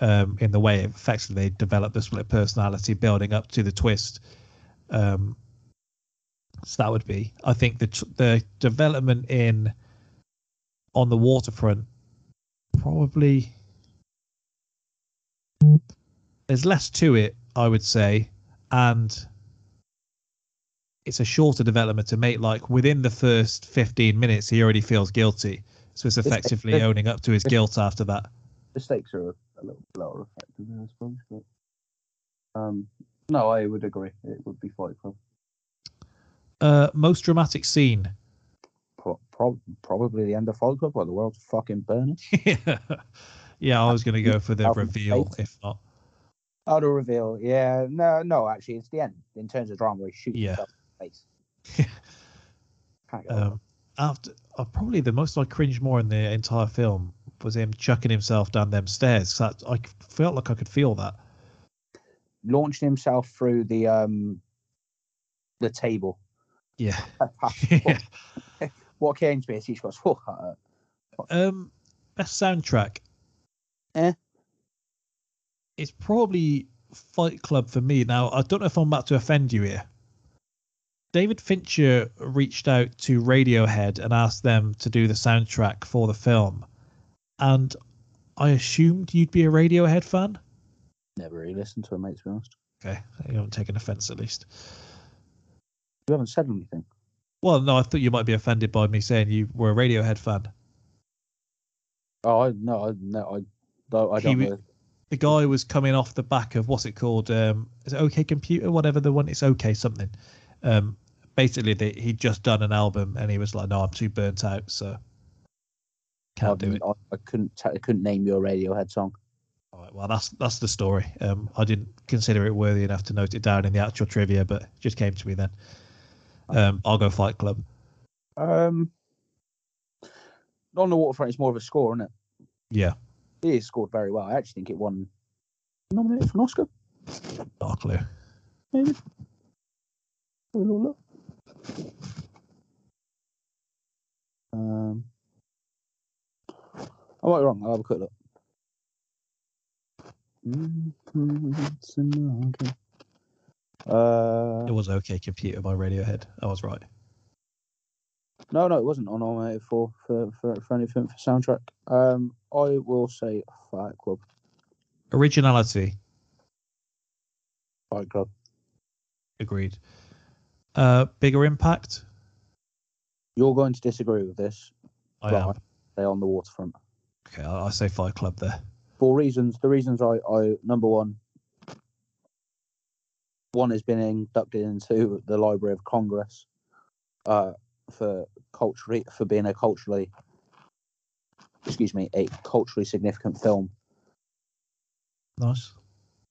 Um, in the way it effectively developed the split personality, building up to the twist. Um, so that would be. I think the the development in on the waterfront probably there's less to it, I would say, and it's a shorter development to make. Like within the first 15 minutes, he already feels guilty, so it's effectively owning up to his guilt after that. The stakes are a little lower I suppose. But um, no, I would agree. It would be Fight. Uh, most dramatic scene. Pro- prob- probably the end of Fight Club, or the world's fucking burning. yeah, I was going to go for the reveal, if not. Oh, the reveal. Yeah, no, no. Actually, it's the end in terms of drama. He shoots Yeah. himself in the face. Can't go wrong. Um, after uh, probably the most I cringed more in the entire film was him chucking himself down them stairs. That I felt like I could feel that. Launching himself through the um the table Yeah. what Kane's he's got fuck at Um, best soundtrack. Eh. It's probably Fight Club for me. Now I don't know if I'm about to offend you here. David Fincher reached out to Radiohead and asked them to do the soundtrack for the film, and I assumed you'd be a Radiohead fan. Never really listened to him, mate. To be honest, Okay, you haven't taken offence at least. You haven't said anything. Well, no, I thought you might be offended by me saying you were a Radiohead fan. Oh, I no, I no, I don't. I He don't w- know. The guy was coming off the back of what's it called? Um, is it OK Computer? Whatever the one. It's OK something. Um, basically, they, he'd just done an album and he was like, "No, I'm too burnt out, so can't do it." I, I couldn't. T- I couldn't name your Radiohead song. All right, well, that's that's the story. Um, I didn't consider it worthy enough to note it down in the actual trivia, but it just came to me then. Um, I'll go Fight Club. Um, on the waterfront, it's more of a score, isn't it? Yeah, It is scored very well. I actually think it won nominated for an Oscar. not clue. Maybe. A little look. Um, I might be wrong. I'll have a quick look. Uh, It was OK Computer by Radiohead. I was right. no, no, it wasn't on nominated for for for, for anything for soundtrack. Um, I will say Fight Club. Originality, Fight Club. agreed. Uh, bigger impact, You're going to disagree with this. I am. They on the waterfront. Okay, I, I say Fight Club there. for reasons the reasons I, I number one one has been inducted into the Library of Congress uh, for culturally for being a culturally excuse me a culturally significant film. Nice.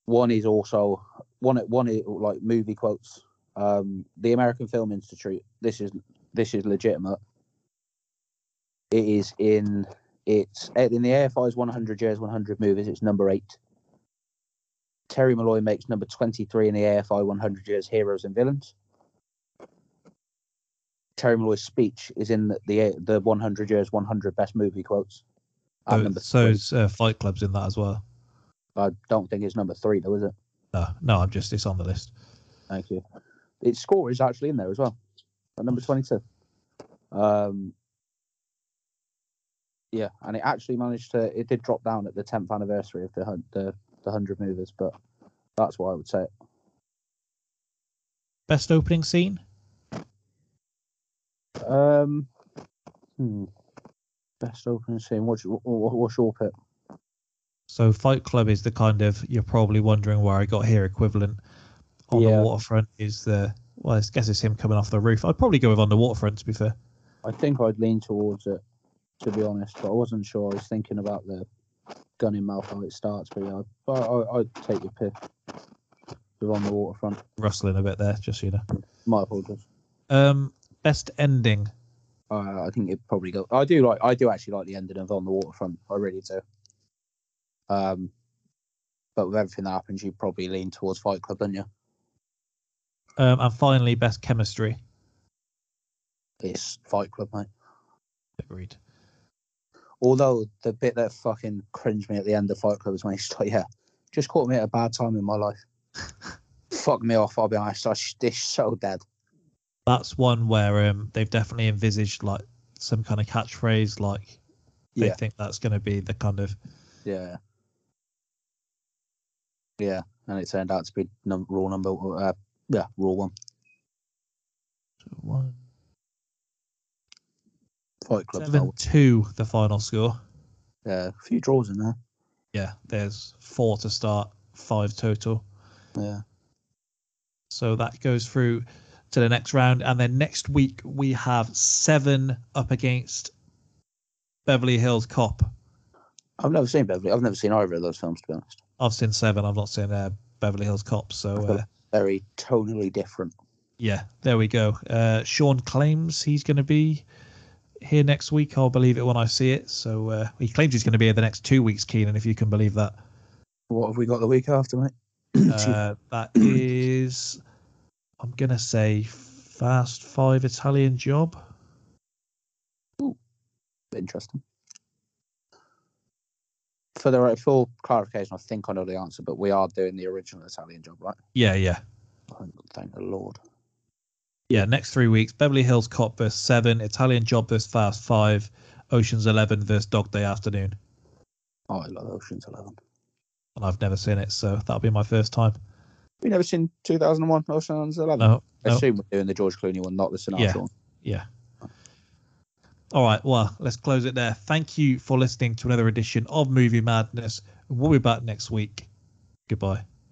One is also one one is like movie quotes. Um, the American Film Institute. This is this is legitimate. It is in it's in the AFI's 100 years 100 movies. It's number eight. Terry Malloy makes number 23 in the AFI 100 years heroes and villains. Terry Malloy's speech is in the the, the 100 years 100 best movie quotes. So, so is, uh, Fight Club's in that as well. I don't think it's number three though, is it? No, no, I'm just it's on the list. Thank you. Its score is actually in there as well, at number 22. Um, yeah, and it actually managed to. It did drop down at the 10th anniversary of the the the hundred movies, but that's what I would say. Best opening scene. Um, hmm. Best opening scene. What's what's your pick? So Fight Club is the kind of you're probably wondering where I got here equivalent. On Yeah. the waterfront is the well, I guess it's him coming off the roof. I'd probably go with on the waterfront to be fair. I think I'd lean towards it, to be honest, but I wasn't sure. I was thinking about the gun in mouth how it starts, but yeah, I, I, I'd take your pick. With on the waterfront. Rustling a bit there, just so you know. My apologies. Um, best ending. Uh, I think it probably go. I do like. I do actually like the ending of on the waterfront. I really do. Um, but with everything that happens, you probably lean towards Fight Club, don't you? Um, and finally, best chemistry. It's Fight Club, mate. Agreed. Although the bit that fucking cringed me at the end of Fight Club was when he's like, "Yeah, just caught me at a bad time in my life." Fuck me off. I'll be honest. I sh- this so dead. That's one where um they've definitely envisaged like some kind of catchphrase, like they Yeah. think that's going to be the kind of Yeah. Yeah, and it turned out to be num- rule number. Uh, yeah, rule one. one Fight Club. seven two. The final score. Yeah, a few draws in there. Yeah, there's four to start, five total. Yeah. So that goes through to the next round, and then next week we have seven up against Beverly Hills Cop. I've never seen Beverly. I've never seen either of those films, to be honest. I've seen seven. I've not seen uh, Beverly Hills Cop. So uh, Very tonally different. yeah, there we go. Uh, Sean claims he's going to be here next week. I'll believe it when I see it. So uh, he claims he's going to be here the next two weeks, Keenan, if you can believe that. What have we got the week after, mate? Uh, that is, I'm going to say Fast Five Italian Job. Interesting. For the full clarification, I think I know the answer, but we are doing the original Italian job, right? Yeah, yeah. Thank, thank the Lord. Yeah, next three weeks Beverly Hills Cop vs. 7, Italian Job vs. Fast 5, Ocean's 11 vs. Dog Day Afternoon. Oh, I love Ocean's Eleven. And I've never seen it, so that'll be my first time. We never seen 2001 Ocean's Eleven. No, I no. assume we're doing the George Clooney one, not the Sinatra Yeah. one. Yeah. All right, well, let's close it there. Thank you for listening to another edition of Movie Madness. We'll be back next week. Goodbye.